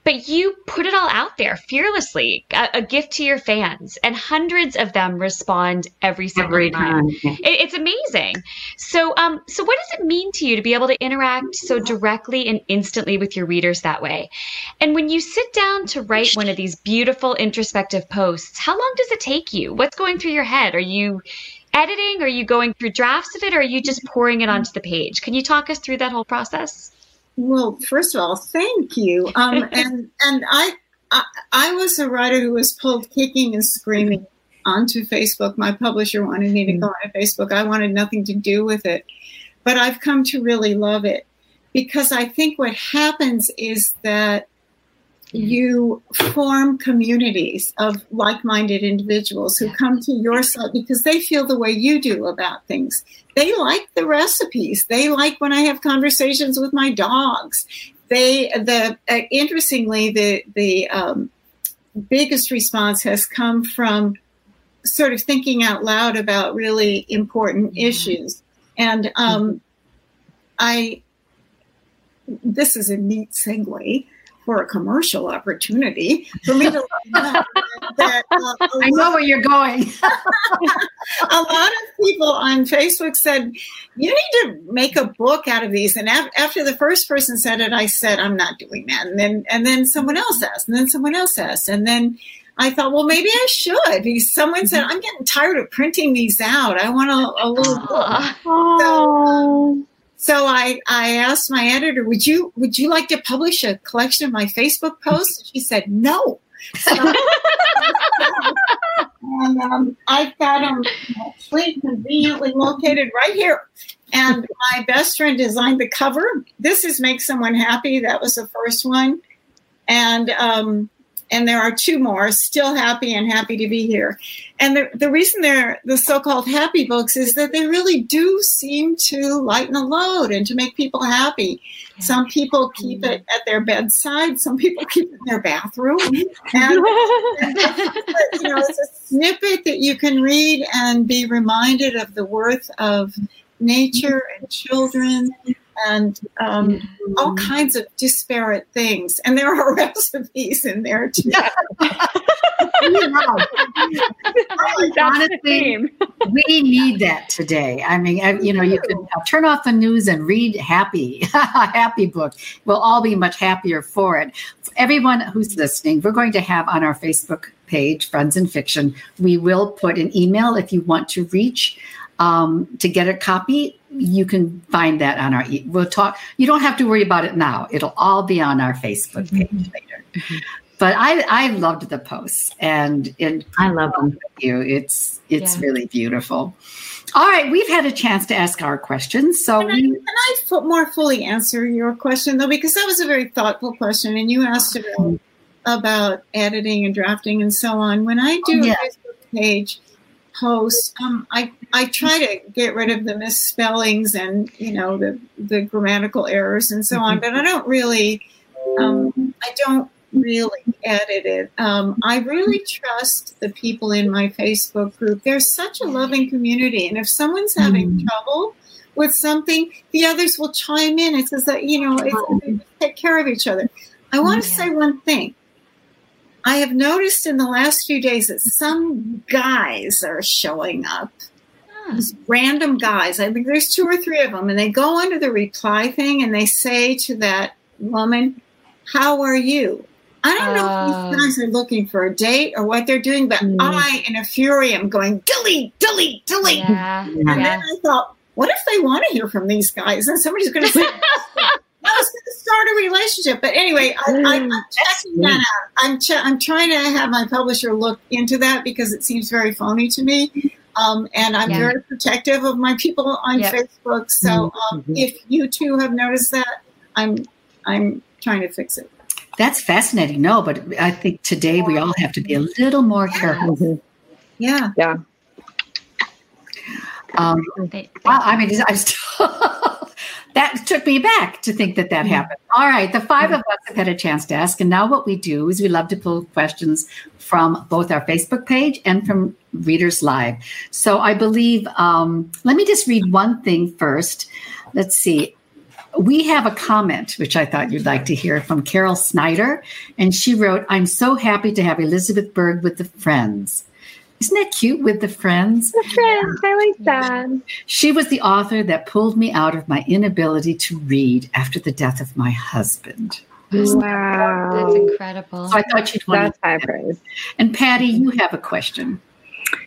but you put it all out there fearlessly, a, a, gift to your fans, and hundreds of them respond every single every time. time. It, it's amazing. So, um, so what does it mean to you to be able to interact so directly and instantly with your readers that way? And when you sit down to write one of these beautiful introspective posts, how long does it take you? What's going through your head? Are you editing? Are you going through drafts of it, or are you just pouring it onto the page? Can you talk us through that whole process? Well, first of all, thank you. Um, and and I, I I was a writer who was pulled kicking and screaming onto Facebook. My publisher wanted me to go on Facebook. I wanted nothing to do with it, but I've come to really love it because I think what happens is that you form communities of like-minded individuals who come to your site because they feel the way you do about things. They like the recipes. They like when I have conversations with my dogs. They the uh, interestingly the the um, biggest response has come from sort of thinking out loud about really important issues. And um, I this is a neat segue for a commercial opportunity for me to know that, uh, I know where you're going. a lot of people on Facebook said, You need to make a book out of these. And af- after the first person said it, I said, I'm not doing that. And then and then someone else asked, and then someone else asked, and then I thought, well, maybe I should. Because someone said, I'm getting tired of printing these out. I want a, a little book. So, so I, I asked my editor, would you would you like to publish a collection of my Facebook posts? She said no. So, and um, I've got them actually conveniently located right here. And my best friend designed the cover. This is Make Someone Happy. That was the first one. And um, and there are two more still happy and happy to be here. And the, the reason they're the so-called happy books is that they really do seem to lighten the load and to make people happy. Some people keep it at their bedside. Some people keep it in their bathroom. And, you know it's a snippet that you can read and be reminded of the worth of nature and children and um, mm-hmm. all kinds of disparate things. And there are recipes in there too. Honestly, we need that today. I mean, you know, you can turn off the news and read happy, happy book. We'll all be much happier for it. Everyone who's listening, we're going to have on our Facebook page, Friends and Fiction, we will put an email if you want to reach um, to get a copy you can find that on our we'll talk you don't have to worry about it now it'll all be on our facebook mm-hmm. page mm-hmm. later mm-hmm. but i i loved the posts and and i love them you it's it's yeah. really beautiful all right we've had a chance to ask our questions so can I, can I more fully answer your question though because that was a very thoughtful question and you asked about, about editing and drafting and so on when i do yeah. a facebook page post um, i I try to get rid of the misspellings and you know the the grammatical errors and so on, mm-hmm. but I don't really um, I don't really edit it. Um, I really trust the people in my Facebook group. There's such a loving community, and if someone's having mm. trouble with something, the others will chime in. It's says that you know it's, take care of each other. I want to say one thing. I have noticed in the last few days that some guys are showing up these random guys. I think there's two or three of them, and they go under the reply thing and they say to that woman, "How are you?" I don't know uh, if these uh. guys are looking for a date or what they're doing, but mm. I, in a fury, am going delete, delete, delete. Yeah, and yeah. then I thought, what if they want to hear from these guys? And somebody's going to say. I was going to start a relationship, but anyway, I, am mm, checking that out. I'm ch- I'm trying to have my publisher look into that because it seems very phony to me. Um, and I'm yeah. very protective of my people on yep. Facebook. So mm-hmm. um, mm-hmm. if you too have noticed that, I'm I'm trying to fix it. That's fascinating. No, but I think today we all have to be a little more yeah. careful. Yeah. Yeah. Um, I mean, I'm still. That took me back to think that that mm-hmm. happened. All right, the 5 mm-hmm. of us have had a chance to ask, and now what we do is we love to pull questions from both our Facebook page and from Readers Live. So I believe, um, let me just read one thing first. Let's see. We have a comment, which I thought you'd like to hear from Carol Snyder. And she wrote, I'm so happy to have Elizabeth Berg with the Friends. Isn't that cute with the friends? The friends, I like that. She was the author that pulled me out of my inability to read after the death of my husband. Wow. That's incredible. So I thought you'd want That's high praise. And Patti, you have a question.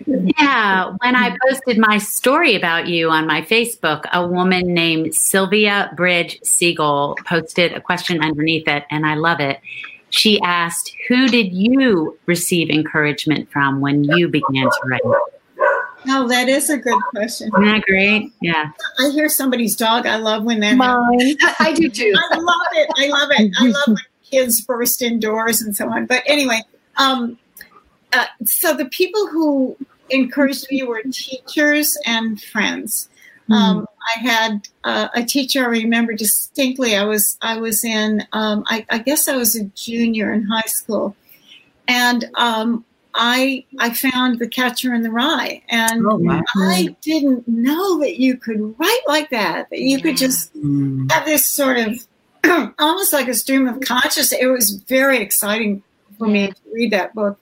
Yeah, when I posted my story about you on my Facebook, a woman named Sylvia Bridge Siegel posted a question underneath it, and I love it. She asked, Who did you receive encouragement from when you began to write? No, that is a good question. Isn't that great? Yeah. I hear somebody's dog. I love when that Mine. I do too. I love it. I love it. I love when kids burst indoors and so on. But anyway, um, uh, so the people who encouraged me were teachers and friends. Um, I had uh, a teacher I remember distinctly. I was I was in um, I, I guess I was a junior in high school, and um, I I found The Catcher in the Rye, and Oh, wow. I didn't know that you could write like that. That you could just Mm. have this sort of almost like a stream of consciousness. It was very exciting for me to read that book.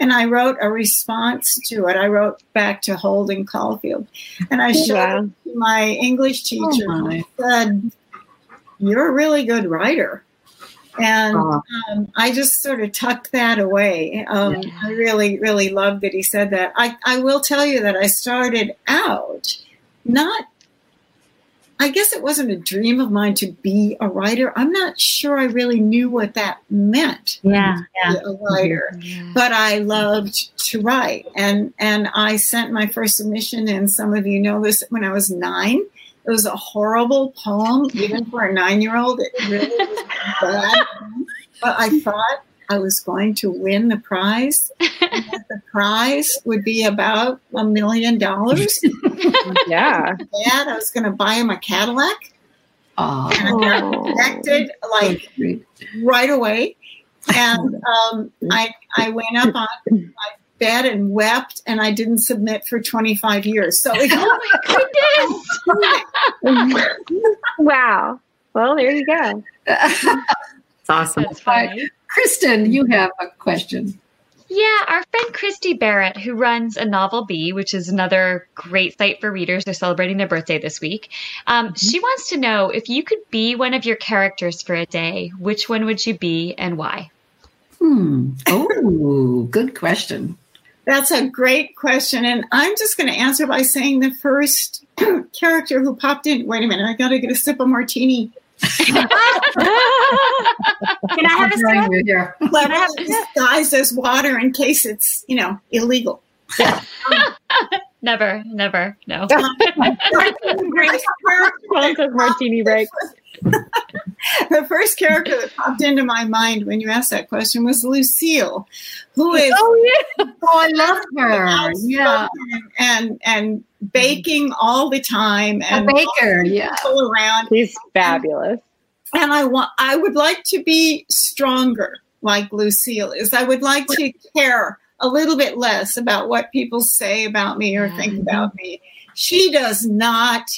And I wrote a response to it. I wrote back to Holden Caulfield. And I showed to my English teacher Oh, my. said, You're a really good writer. And Oh. um, I just sort of tucked that away. Um, Yeah. I really, really loved that he said that. I, I will tell you that I started out not I guess it wasn't a dream of mine to be a writer. I'm not sure I really knew what that meant. Yeah. to be A writer, mm-hmm. but I loved to write, and and I sent my first submission, and some of you know this when I was nine. It was a horrible poem, even for a nine-year-old. It really was bad, but I thought I was going to win the prize. and that the prize would be about a million dollars. Yeah. Dad, I was going to buy him a Cadillac. Oh, and I got Oh. connected like right away. And um, I I went up on my bed and wept, and I didn't submit for 25 years. So it, Oh my goodness. wow. Well, there you go. It's awesome. That's funny. Kristin, you have a question. Yeah, our friend Kristy Barrett, who runs a novel bee, which is another great site for readers. They're celebrating their birthday this week. Um, She wants to know if you could be one of your characters for a day, which one would you be and why? Hmm. Oh, good question. that's a great question, and I'm just going to answer by saying the first character who popped in. Wait a minute, I got to get a sip of martini. Can I have a Drawing sip? you here. Well, disguised as water in case it's you know illegal. Never, never, no. Quantum martini break. the first character that popped into my mind when you asked that question was Lucille, who is Oh, oh I love her. Yeah. and and baking all the time A and baker. Yeah. people around. He's fabulous. And I want I would like to be stronger like Lucille is. I would like to care a little bit less about what people say about me or think mm-hmm. about me. She does not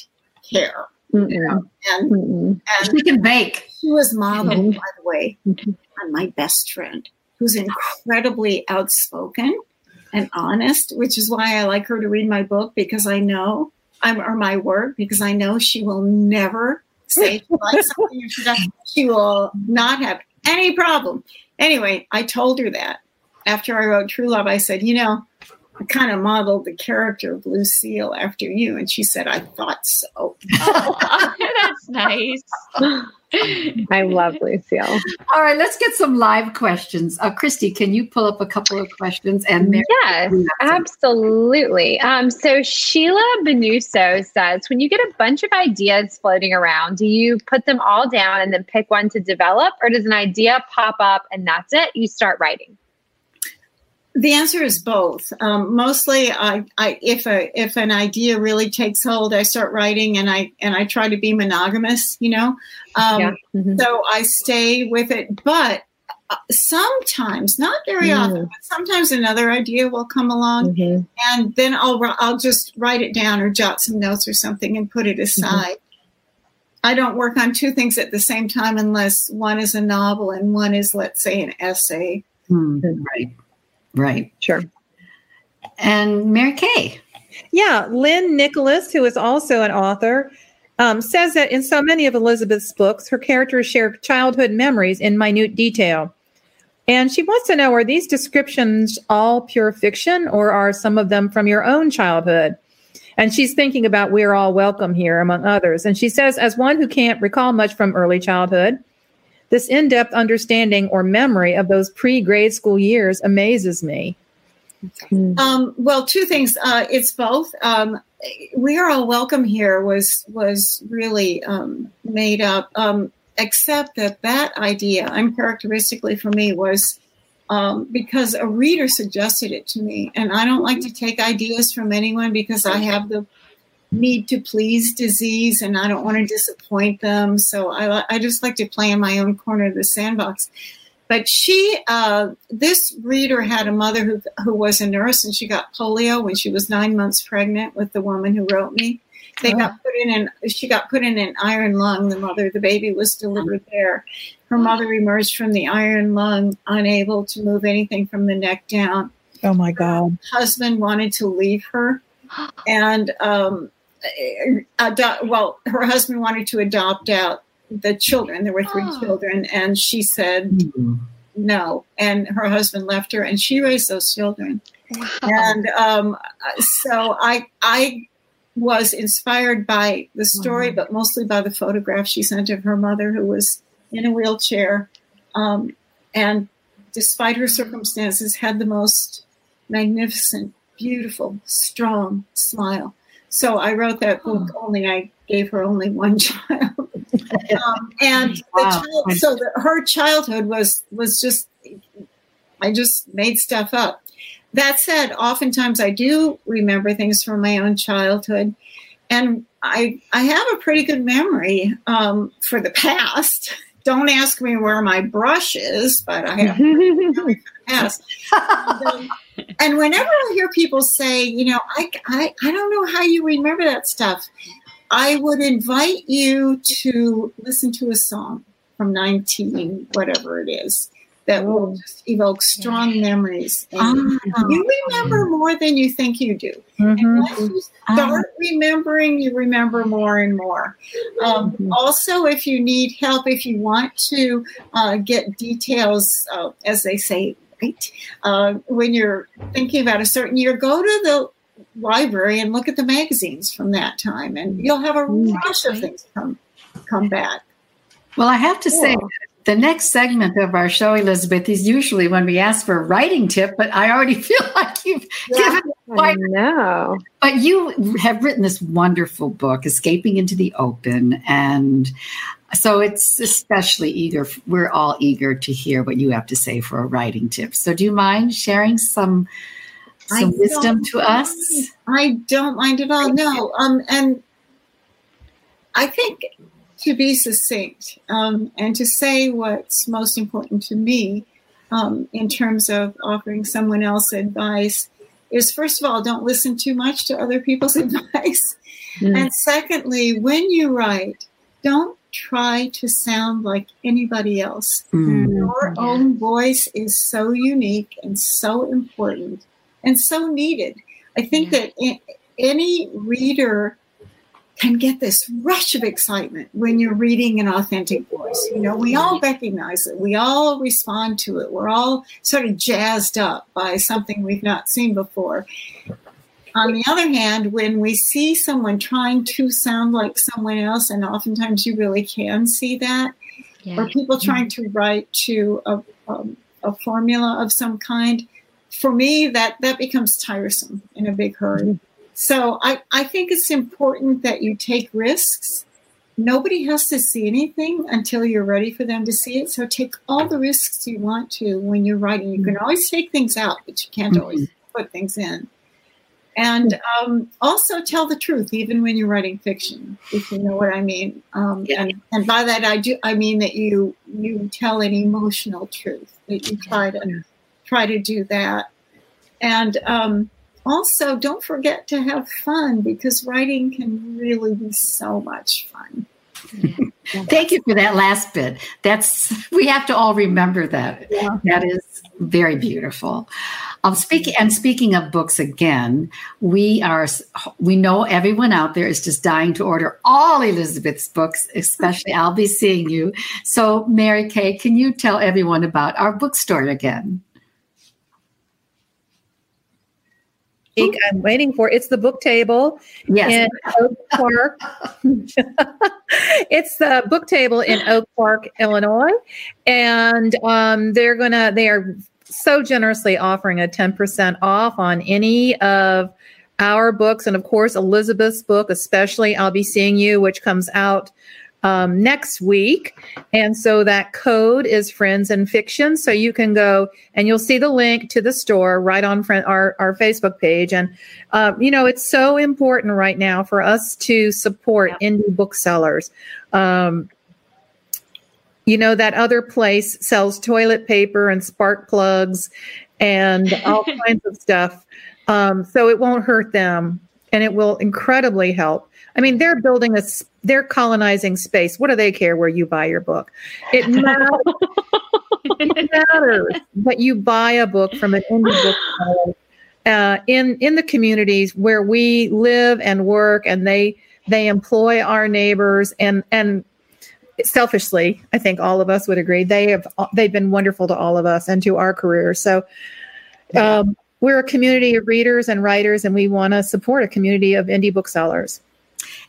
care. Mm-mm. And Mm-mm. and She can bake. She was modeled, Mhm. by the way, on my best friend, who's incredibly outspoken and honest, which is why I like her to read my book because I know I'm or my work because I know she will never say she likes something or she doesn't. She will not have any problem. Anyway, I told her that after I wrote Truluv. I said, you know, I kind of modeled the character of Lucille after you, and she said, I thought so. Oh, that's nice. I love Lucille. All right, let's get some live questions. Uh, Kristy, can you pull up a couple of questions? And Mary, Yes, you have some. absolutely. Um, so Sheila Benuso says, when you get a bunch of ideas floating around, do you put them all down and then pick one to develop, or does an idea pop up and that's it? You start writing. The answer is both. Um, mostly, I, I if a if an idea really takes hold, I start writing, and I and I try to be monogamous. You know, um, Yeah. Mhm. so I stay with it. But uh, sometimes, not very Mm. often, but sometimes another idea will come along, Mhm. and then I'll I'll just write it down or jot some notes or something and put it aside. I don't work on two things at the same time unless one is a novel and one is, let's say, an essay. Hmm, right, right. Sure. And Mary Kay. Yeah, Lynn Nicholas, who is also an author, um, says that in so many of Elizabeth's books, her characters share childhood memories in minute detail. And she wants to know are these descriptions all pure fiction or are some of them from your own childhood? And she's thinking about We're All Welcome Here, among others. And she says, as one who can't recall much from early childhood, this in depth understanding or memory of those pre grade school years amazes me. Um, well, two things. Uh, it's both. Um, we are all welcome here was was really um, made up, um, except that that idea, uncharacteristically for me, was um, because a reader suggested it to me, and I don't like to take ideas from anyone because I have the need to please disease and I don't want to disappoint them. So I, I just like to play in my own corner of the sandbox. But she, uh, this reader had a mother who, who was a nurse and she got polio when she was nine months pregnant with the woman who wrote me. They oh. got put in an, she got put in an iron lung. The mother, the baby was delivered there. Her mother emerged from the iron lung, unable to move anything from the neck down. Oh my God. Her husband wanted to leave her. And um, adopt, well, her husband wanted to adopt out the children. There were three oh. children, and she said mm-hmm. no. And her husband left her, and she raised those children. Wow. And um, so I, I was inspired by the story, but mostly by the photograph she sent of her mother, who was in a wheelchair, um, and despite her circumstances, had the most magnificent, beautiful, strong smile. So I wrote that book. Only I gave her only one child, um, and wow. child, so the, her childhood was was just. I just made stuff up. That said, oftentimes I do remember things from my own childhood, and I I have a pretty good memory um, for the past. Don't ask me where my brush is, but I have for past. And, um, and whenever I hear people say, you know, I, I, I don't know how you remember that stuff, I would invite you to listen to a song from 19, whatever it is, that will just evoke strong memories. And oh. You remember more than you think you do. Mm-hmm. And once you start remembering, you remember more and more. Um, mm-hmm. Also, if you need help, if you want to uh, get details, uh, as they say, right? Uh, when you're thinking about a certain year, go to the library and look at the magazines from that time, and you'll have a mm, rush of things come come back. Well, I have to yeah. say, the next segment of our show, Elizabeth, is usually when we ask for a writing tip, but I already feel like you've yeah, given quite no. But you have written this wonderful book, Escaping into the Open, and so it's especially eager. We're all eager to hear what you have to say for a writing tip. So, do you mind sharing some some wisdom to us? I don't mind at all. No, um, and I think to be succinct um, and to say what's most important to me um, in terms of offering someone else advice is first of all, don't listen too much to other people's advice. Mm. And secondly, when you write, don't try to sound like anybody else. Mm. Your yeah. own voice is so unique and so important and so needed. I think yeah. that any reader can get this rush of excitement when you're reading an authentic voice. You know, we all recognize it, we all respond to it, we're all sort of jazzed up by something we've not seen before. On the other hand, when we see someone trying to sound like someone else, and oftentimes you really can see that, yeah. or people trying to write to a, um, a formula of some kind, for me, that, that becomes tiresome in a big hurry. Mm-hmm. So I, I think it's important that you take risks. Nobody has to see anything until you're ready for them to see it. So take all the risks you want to when you're writing. You can mm-hmm. always take things out, but you can't mm-hmm. always put things in. And um, also tell the truth, even when you're writing fiction, if you know what I mean. Um, yeah. and, and by that, I do I mean that you you tell an emotional truth. That you try to try to do that. And um, also, don't forget to have fun because writing can really be so much fun. Thank you for that last bit. That's we have to all remember that. Yeah. That is very beautiful. Um, speaking and speaking of books again, we are we know everyone out there is just dying to order all Elizabeth's books, especially I'll be seeing you. So, Mary Kay, can you tell everyone about our bookstore again? I'm waiting for. It's the book table yes. in Oak Park. it's the book table in Oak Park, Illinois, and um, they're gonna. They are so generously offering a ten percent off on any of our books, and of course Elizabeth's book, especially. I'll be seeing you, which comes out um, next week. And so that code is Friends and Fiction. So you can go and you'll see the link to the store right on friend, our, our Facebook page. And, uh, you know, it's so important right now for us to support yeah. indie booksellers. Um, you know, that other place sells toilet paper and spark plugs and all kinds of stuff. Um, so it won't hurt them and it will incredibly help. I mean, they're building a, they're colonizing space. What do they care where you buy your book? It matters. it matters that you buy a book from an indie bookseller uh, in in the communities where we live and work, and they they employ our neighbors and and selfishly, I think all of us would agree they have they've been wonderful to all of us and to our careers. So. Um, we're a community of readers and writers, and we want to support a community of indie booksellers.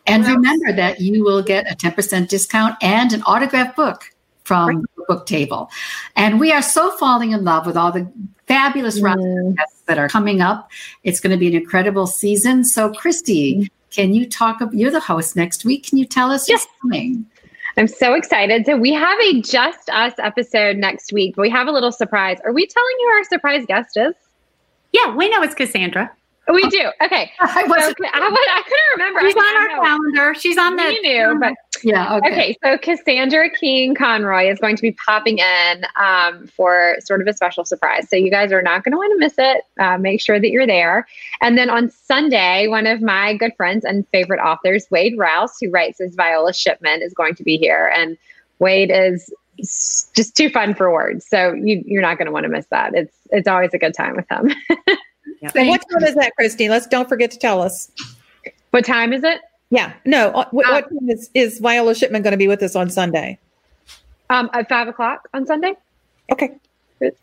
And remember that you will get a 10% discount and an autographed book from right. the book table. And we are so falling in love with all the fabulous mm. guests that are coming up. It's going to be an incredible season. So, Kristy, mm. can you talk? You're the host next week. Can you tell us yes. what's coming? I'm so excited. So we have a Just Us episode next week. We have a little surprise. Are we telling you our surprise guest is? Yeah, we know it's Cassandra. We do. Okay. I, was, so, I, I couldn't remember. She's on our know. calendar. She's on the. We knew, but yeah. Okay. okay. So Cassandra King Conroy is going to be popping in um, for sort of a special surprise. So you guys are not going to want to miss it. Uh, make sure that you're there. And then on Sunday, one of my good friends and favorite authors, Wade Rouse, who writes as Viola Shipman, is going to be here. And Wade is just too fun for words. So you, you're not going to want to miss that. It's it's always a good time with him. So what time is that, Christine? Let's don't forget to tell us. What time is it? Yeah, no. Uh, what, uh, what time is, is Viola Shipman going to be with us on Sunday? Um, at five o'clock on Sunday. Okay.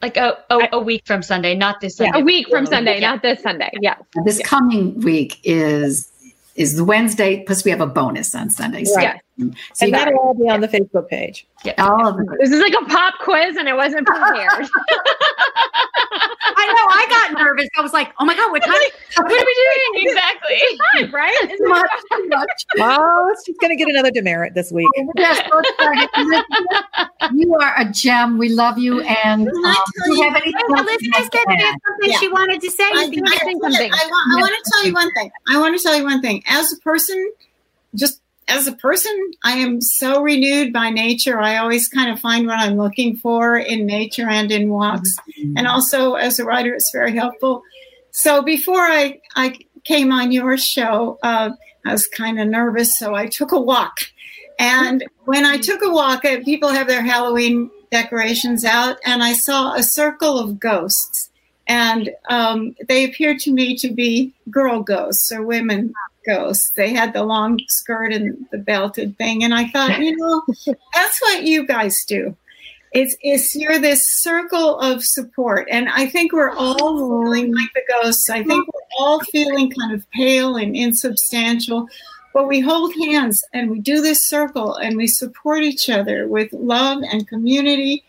Like a, a, a week from Sunday, not this Sunday. Yeah, a week from Sunday, yeah. not this Sunday. Yeah. This yeah. coming week is is the Wednesday, plus we have a bonus on Sunday. So, right. So and that'll all be on the Facebook page. Yeah. All of This is like a pop quiz and I wasn't prepared. I know. I got nervous. I was like, oh my God, what time? what are we doing? Exactly. Time, right? It's much, too much. Oh, she's going to get another demerit this week. you are a gem. We love you. And um, do you have anything Elizabeth said something yeah. she wanted to say. I, I, I, I want to tell you one thing. I want to tell you one thing. As a person, just as a person, I am so renewed by nature. I always kind of find what I'm looking for in nature and in walks. Mm-hmm. And also, as a writer, it's very helpful. So before I, I came on your show, uh, I was kind of nervous, so I took a walk. And when I took a walk, uh, people have their Halloween decorations out, and I saw a circle of ghosts. And um, they appeared to me to be girl ghosts or women ghosts. They had the long skirt and the belted thing. And I thought, you know, that's what you guys do. It's, it's you're this circle of support. And I think we're all feeling like the ghosts. I think we're all feeling kind of pale and insubstantial. But we hold hands and we do this circle and we support each other with love and community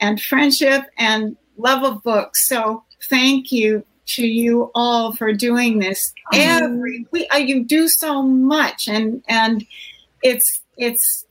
and friendship and love of books. So thank you to you all for doing this every mm-hmm. week. Uh, you do so much, and and it's it's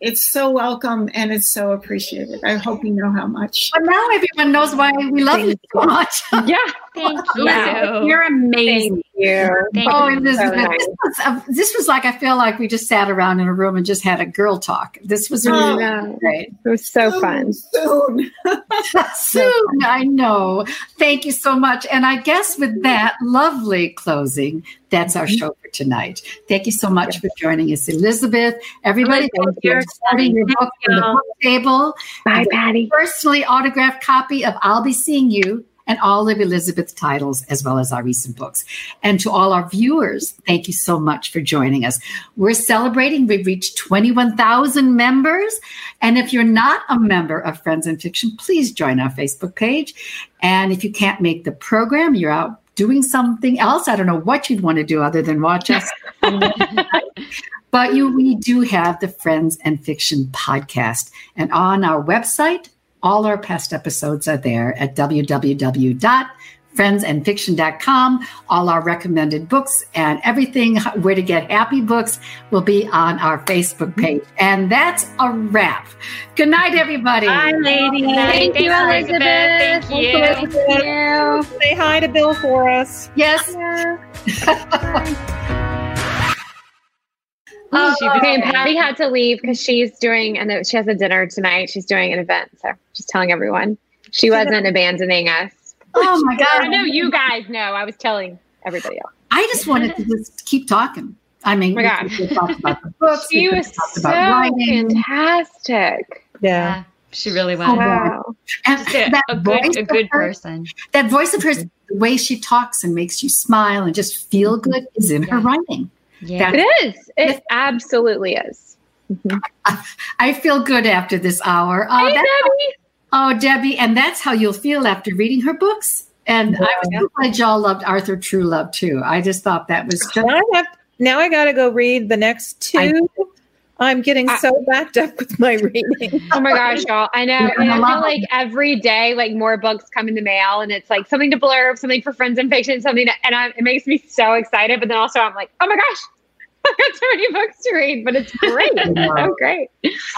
it's so welcome and it's so appreciated. I hope you know how much. Well, now everyone knows why we love you so much. yeah. Thank you. You're amazing. Thank you. Thank oh, you. This, so nice. this, was, uh, this was like, I feel like we just sat around in a room and just had a girl talk. This was really oh, great. It was so soon, fun. Soon. soon. I know. Thank you so much. And I guess with that lovely closing, that's our mm-hmm. show for tonight. Thank you so much for joining us, Elizabeth. Everybody, thank you for starting your book on the book table. Bye, Patti. Personally autographed copy of I'll Be Seeing You and all of Elizabeth's titles, as well as our recent books. And to all our viewers, thank you so much for joining us. We're celebrating, we've reached 21,000 members. And if you're not a member of Friends and Fiction, please join our Facebook page. And if you can't make the program, you're out doing something else. I don't know what you'd want to do other than watch us. but you, we do have the Friends and Fiction podcast. And on our website, all our past episodes are there at www.friendsandfiction.com. All our recommended books and everything where to get happy books will be on our Facebook page. And that's a wrap. Good night, everybody. Bye, ladies. Thank you, Elizabeth. Thank you. Thank you. Say hi to Bill for us. Yes. Oh, she Okay, Patti had to leave because she's doing, and she has a dinner tonight. She's doing an event, so just telling everyone she wasn't abandoning us. Oh my god! I know you guys know. I was telling everybody else. I just wanted to just keep talking. I mean, Oh my God. we, we talked about the books. She was so fantastic. Yeah. Yeah, she really was. Oh, Wow. And Just a, that a voice good, a good her- person. That voice of hers, the way she talks and makes you smile and just feel mm-hmm. good is in her writing. Yeah. It is. It absolutely is. Mm-hmm. I feel good after this hour. Oh, Hey, Debbie. oh, Debbie, and that's how you'll feel after reading her books. And I was so glad y'all loved Arthur Truluv too. I just thought that was just Now I have now I got to go read the next two. I'm getting I- so backed up with my reading. Oh my gosh, y'all. I know. You're And I feel like every day, like more books come in the mail and it's like something to blurb, something for friends and fiction, something to, and I, it makes me so excited. But then also I'm like, oh my gosh, I've got so many books to read, but it's great. It's so great.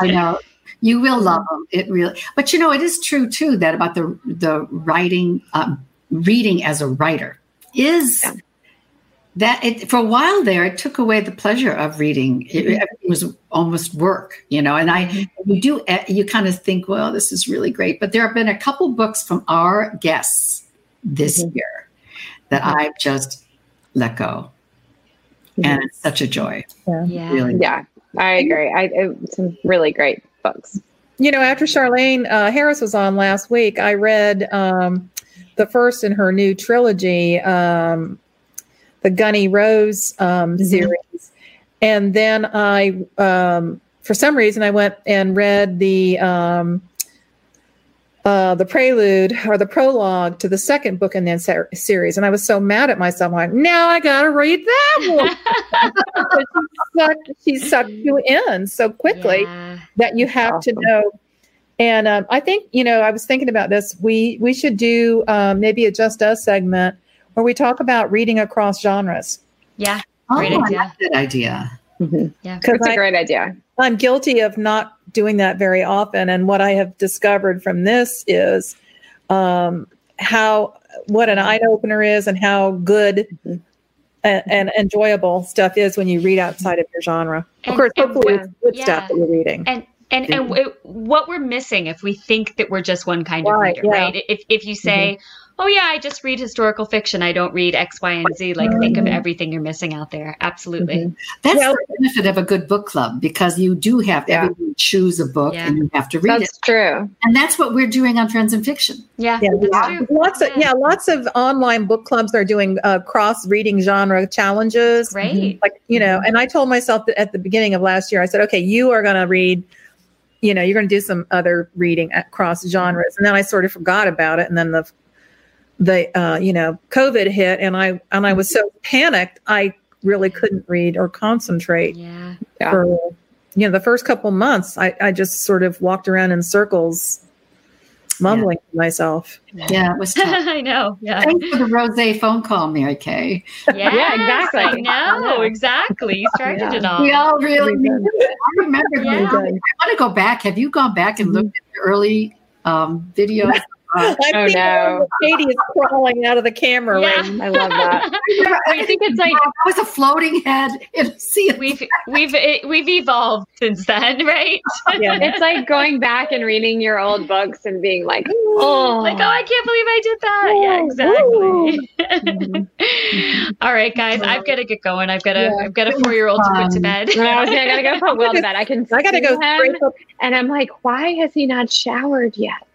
I know you will love them. It really, but you know, it is true too that about the the writing, um, reading as a writer is Yeah. That it for a while there it took away the pleasure of reading. It, Mm-hmm. everything was almost work, you know. And I, you do, eh, you kind of think, well, this is really great. But there have been a couple books from our guests this Mhm. year that I've just let go, and it's such a joy. Yeah. Really, Yeah, I agree. I, it, some really great books. You know, after Charlaine uh, Harris was on last week, I read um, the first in her new trilogy, um, the Gunnie Rose um, Mhm. series, and then I, um, for some reason, I went and read the um, uh, the prelude or the prologue to the second book in that ser- series, and I was so mad at myself. I'm like, now I got to read that one. she, sucked, she sucked you in so quickly Yeah. that you have to know. And um, I think you know, I was thinking about this. We we should do um, maybe a just us segment where we talk about reading across genres Yeah. oh, Great I idea. like that idea. Yeah. That's a great idea. I'm guilty of not doing that very often. And what I have discovered from this is um, how what an eye opener is and how good Mhm. and, and enjoyable stuff is when you read outside of your genre. Of course, and hopefully what- it's good yeah. stuff that you're reading. And and and w- what we're missing if we think that we're just one kind of Right, reader, yeah. right? If if you say, "Oh yeah, I just read historical fiction. I don't read X, Y, and Z," like think of mm-hmm. everything you're missing out there. Absolutely. Mm-hmm. That's Well- the benefit of a good book club because you do have Yeah. everyone choose a book Yeah. and you have to read That's it. true. And that's what we're doing on Friends and Fiction. Yeah, Yeah, that's true. Lots of yeah, lots of online book clubs are doing uh, cross reading genre challenges. Great. Mm-hmm. Like you know, and I told myself that at the beginning of last year, I said, okay, you are going to read, you know, you're going to do some other reading at cross genres, and then I sort of forgot about it, and then the the uh, you know COVID hit, and I and I was so panicked, I really couldn't read or concentrate Yeah. Yeah. for you know the first couple months. I I just sort of walked around in circles, mumbling to myself. Yeah, it was tough. I know. Yeah. Thanks for the rose phone call, Mary Kay. Yes, exactly. I know exactly. You started Yeah. it all. We all really need did. it. I remember. Yeah. I want to go back. Have you gone back and looked at the early um, videos? Uh, I Oh, think no. Katie is crawling out of the camera Yeah. right I love that. I think it's like I was a floating head in a sea We've we've it, we've evolved since then, right? Yeah. it's like going back and reading your old books and being like, oh, Like, oh, I can't believe I did that. Yeah, exactly. All right, guys, I've got to get going. I've got a Yeah. I've got a four year old to put to bed. And I I gotta go put Will to bed. I can. I got to see go him, and I'm like, why has he not showered yet?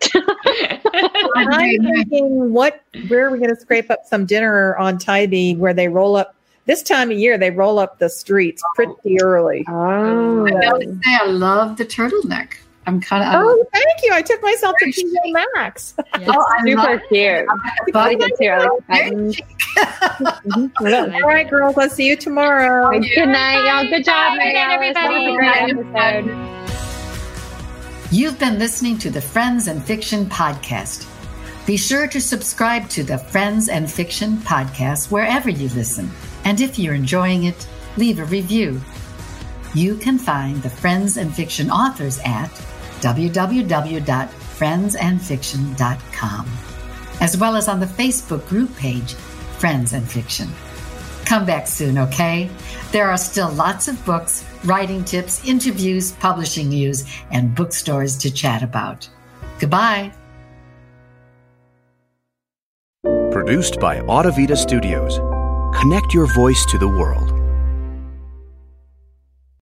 I'm thinking, what? Where are we going to scrape up some dinner on Tybee where they roll up? This time of year, they roll up the streets pretty early. Oh, I to say I love the turtleneck. I'm kind oh, of. Oh, thank you! I took myself to TJ Maxx. Yes. Oh, I super cute. the mm-hmm. I like button. it too. I like the buttons. All right, girls. I'll see you tomorrow. Good night, y'all. Good job, Good night, Mary Alice. A everybody. great episode. You've been listening to the Friends and Fiction podcast. Be sure to subscribe to the Friends and Fiction podcast wherever you listen. And if you're enjoying it, leave a review. You can find the Friends and Fiction authors at www.friendsandfiction.com, as well as on the Facebook group page, Friends and Fiction. Come back soon, okay? There are still lots of books, writing tips, interviews, publishing news, and bookstores to chat about. Goodbye. Produced by Audavita Studios. Connect your voice to the world.